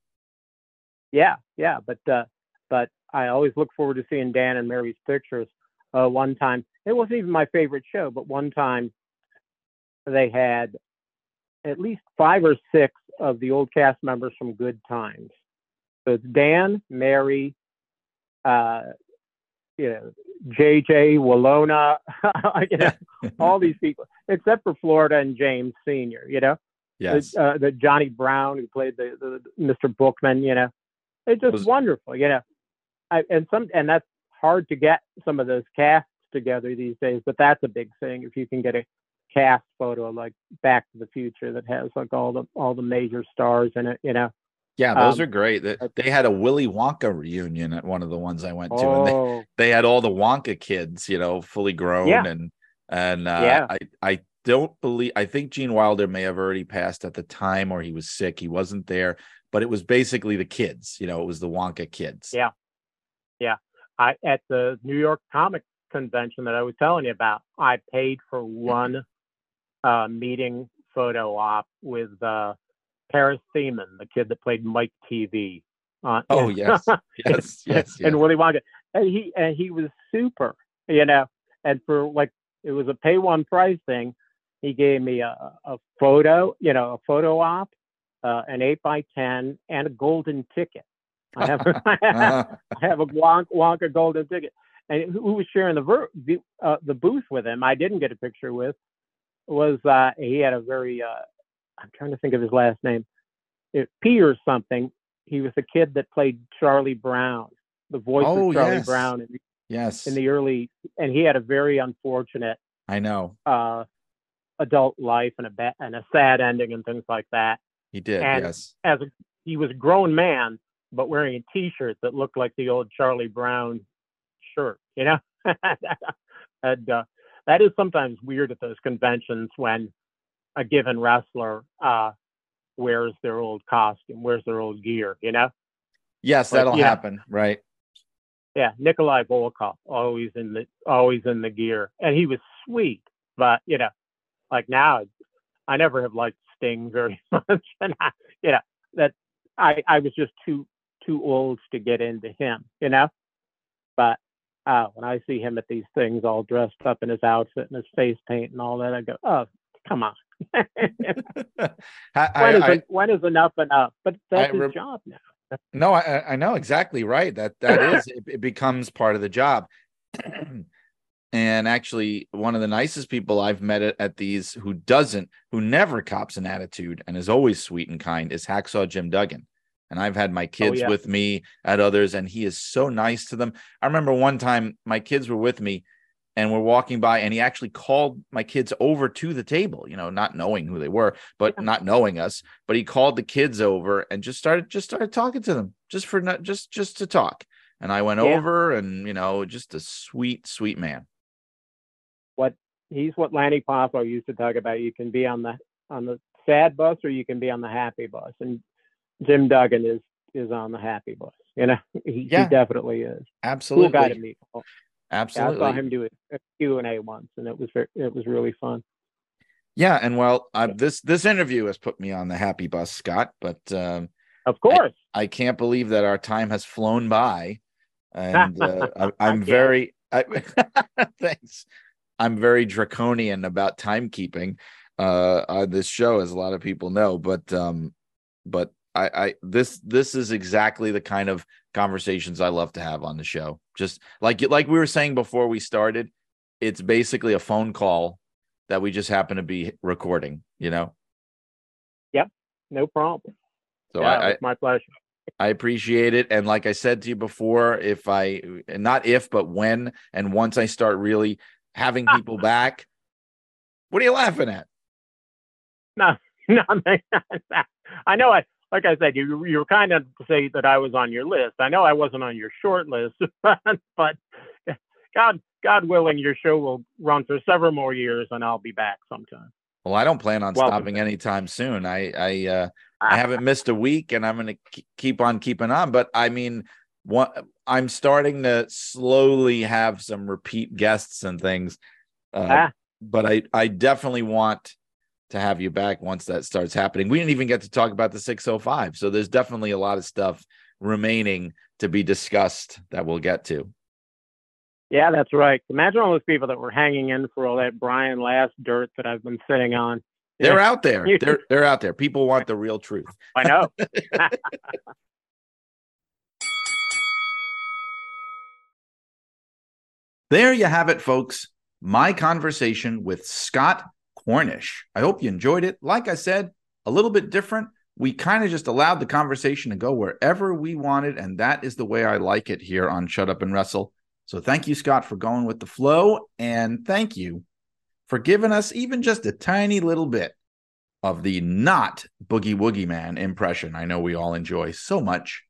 Yeah, yeah, but uh, but I always look forward to seeing Dan and Mary's pictures. Uh, one time, it wasn't even my favorite show, but one time they had at least five or six of the old cast members from Good Times. So it's Dan, Mary, uh, you know, JJ, Willona, you know, all these people, except for Florida and James Senior. You know, Yes. uh, the Johnny Brown who played the, the Mr. Bookman. You know, it's just Was- wonderful. You know, I, and some and that's hard to get some of those casts together these days. But that's a big thing if you can get a cast photo like Back to the Future that has like all the all the major stars in it. You know. Yeah, those um, are great. They, they had a Willy Wonka reunion at one of the ones I went to, and they, Oh, they had all the Wonka kids, you know, fully grown, Yeah. and and uh, Yeah. I I don't believe I think Gene Wilder may have already passed at the time, or he was sick, he wasn't there, but it was basically the kids, you know, it was the Wonka kids. Yeah, yeah. I at the New York Comic Convention that I was telling you about, I paid for one uh, meeting photo op with uh, Paris Themmen, the kid that played Mike Teavee. Uh, Oh yes, yes, yes, yes. and Willy Wonka, and he and he was super, you know. And for like, it was a pay one price thing. He gave me a, a photo, you know, a photo op, uh, an eight by ten, and a golden ticket. I have, I have a Wonka, Wonka golden ticket. And who was sharing the ver- the, uh, the booth with him? I didn't get a picture with. Was uh, he had a very uh, I'm trying to think of his last name, it, P or something. He was the kid that played Charlie Brown, the voice Oh, of Charlie yes. Brown in, yes, in the early, and he had a very unfortunate I know uh, adult life and a ba- and a sad ending and things like that. he did. And- yes, As a, he was a grown man, but wearing a T-shirt that looked like the old Charlie Brown shirt, you know. and uh, that is sometimes weird at those conventions when a given wrestler uh, wears their old costume, wears their old gear, you know. yes, like, that'll happen, right? Yeah, Nikolai Volkov, always in the always in the gear, and he was sweet. But you know, like now, I never have liked Sting very much, and I, you know that I I was just too too old to get into him, you know. But uh, when I see him at these things, all dressed up in his outfit and his face paint and all that, I go, oh, come on. I, when, I- is, I- when is enough enough? But that's his job now. No, I, I know exactly right. That that is it, it becomes part of the job. and actually, one of the nicest people I've met at, at these who doesn't, who never cops an attitude and is always sweet and kind is Hacksaw Jim Duggan. And I've had my oh, kids yeah. with me at others, and he is so nice to them. I remember one time my kids were with me and we're walking by, and he actually called my kids over to the table, you know, not knowing who they were, but Yeah. not knowing us. But he called the kids over and just started just started talking to them, just for not just just to talk. And I went Yeah. over, and you know, just a sweet, sweet man. What he's what Lanny Poffo used to talk about. You can be on the on the sad bus or you can be on the happy bus. And Jim Duggan is is on the happy bus. You know, he, Yeah. he definitely is. Absolutely, Cool guy to meet. Yeah, I saw him do a Q and A once, and it was ver- it was really fun. Yeah, and well, uh, this this interview has put me on the happy bus, Scott. But um, Of course, I can't believe that our time has flown by, and uh, I, I'm Yeah. very I, thanks. I'm very draconian about timekeeping uh, on this show, as a lot of people know. But um, but I, I this this is exactly the kind of conversations I love to have on the show. Just like like we were saying before we started, it's basically a phone call that we just happen to be recording. You know, Yep. no problem. so yeah, I, my pleasure. I appreciate it. And like I said to you before, if I not if, but when and once I start really having ah. people back, what are you laughing at? No, nothing. I know. I like I said, you you were kind of to say that I was on your list. I know I wasn't on your short list, but God God willing, your show will run for several more years, and I'll be back sometime. Well, I don't plan on Welcome stopping anytime soon. I I uh I haven't missed a week and I'm going to keep on keeping on, but I mean what I'm starting to slowly have some repeat guests and things. Uh, Ah. but I I definitely want to have you back once that starts happening. We didn't even get to talk about the 605. So there's definitely a lot of stuff remaining to be discussed that we'll get to. Yeah, that's right. Imagine all those people that were hanging in for all that Brian Last dirt that I've been sitting on. They're Yeah. out there. They're they're out there. People want the real truth. I know. There you have it, folks. My conversation with Scott Cornish. I hope you enjoyed it. Like I said, a little bit different. We kind of just allowed the conversation to go wherever we wanted, and that is the way I like it here on Shut Up and Wrestle. So thank you, Scott, for going with the flow, and thank you for giving us even just a tiny little bit of the not Boogie Woogie Man impression I know we all enjoy so much.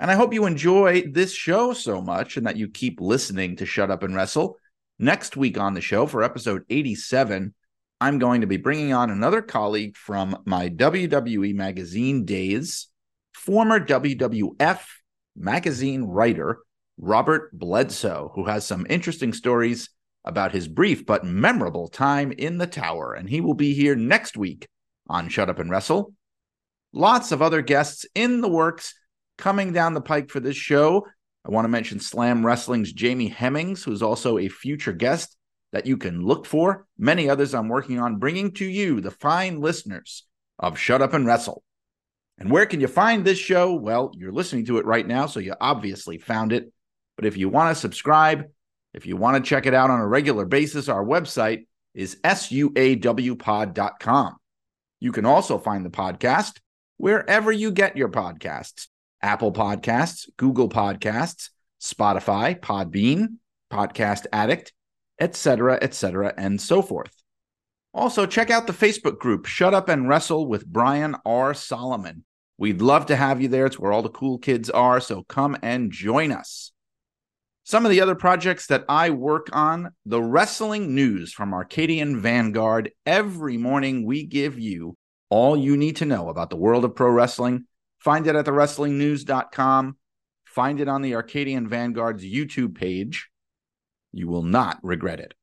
And I hope you enjoy this show so much and that you keep listening to Shut Up and Wrestle. Next week on the show for episode 87, I'm going to be bringing on another colleague from my WWE magazine days, former WWF magazine writer, Robert Bledsoe, who has some interesting stories about his brief but memorable time in the tower. And he will be here next week on Shut Up and Wrestle. Lots of other guests in the works coming down the pike for this show. I want to mention Slam Wrestling's Jamie Hemmings, who's also a future guest that you can look for. Many others I'm working on bringing to you, the fine listeners of Shut Up and Wrestle. And where can you find this show? Well, you're listening to it right now, so you obviously found it. But if you want to subscribe, if you want to check it out on a regular basis, our website is suawpod.com. You can also find the podcast wherever you get your podcasts Apple Podcasts, Google Podcasts, Spotify, Podbean, Podcast Addict, etc., etc., and so forth. Also, check out the Facebook group Shut Up and Wrestle with Brian R. Solomon. We'd love to have you there. It's where all the cool kids are, so come and join us. Some of the other projects that I work on the wrestling news from Arcadian Vanguard. Every morning, we give you all you need to know about the world of pro wrestling. Find it at thewrestlingnews.com. Find it on the Arcadian Vanguard's YouTube page. You will not regret it.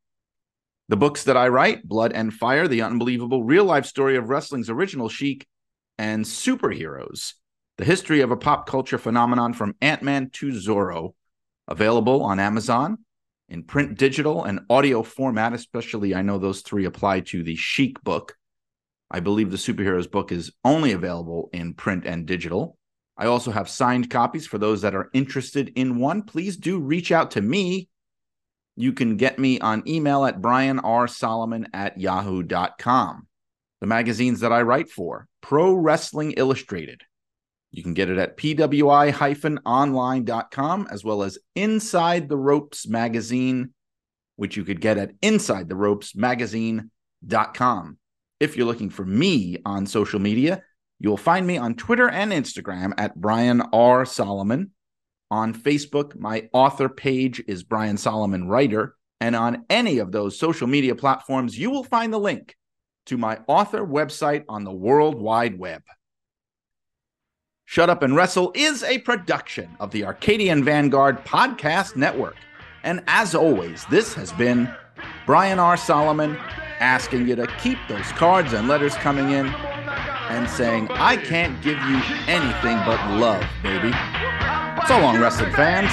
The books that I write Blood and Fire, the unbelievable real life story of wrestling's original Sheik, and Superheroes, the history of a pop culture phenomenon from Ant Man to Zorro. Available on Amazon in print, digital, and audio format, especially I know those three apply to the Sheik book. I believe the Superheroes book is only available in print and digital. I also have signed copies for those that are interested in one. Please do reach out to me. You can get me on email at brianrsolomon at yahoo.com. The magazines that I write for Pro Wrestling Illustrated. You can get it at pwi-online.com as well as Inside the Ropes magazine, which you could get at insidetheropesmagazine.com. If you're looking for me on social media, you'll find me on Twitter and Instagram at Brian R. Solomon. On Facebook, my author page is Brian Solomon Writer. And on any of those social media platforms, you will find the link to my author website on the World Wide Web. Shut Up and Wrestle is a production of the Arcadian Vanguard Podcast Network. And as always, this has been Brian R. Solomon asking you to keep those cards and letters coming in and saying, I can't give you anything but love, baby. So long, wrestling fans.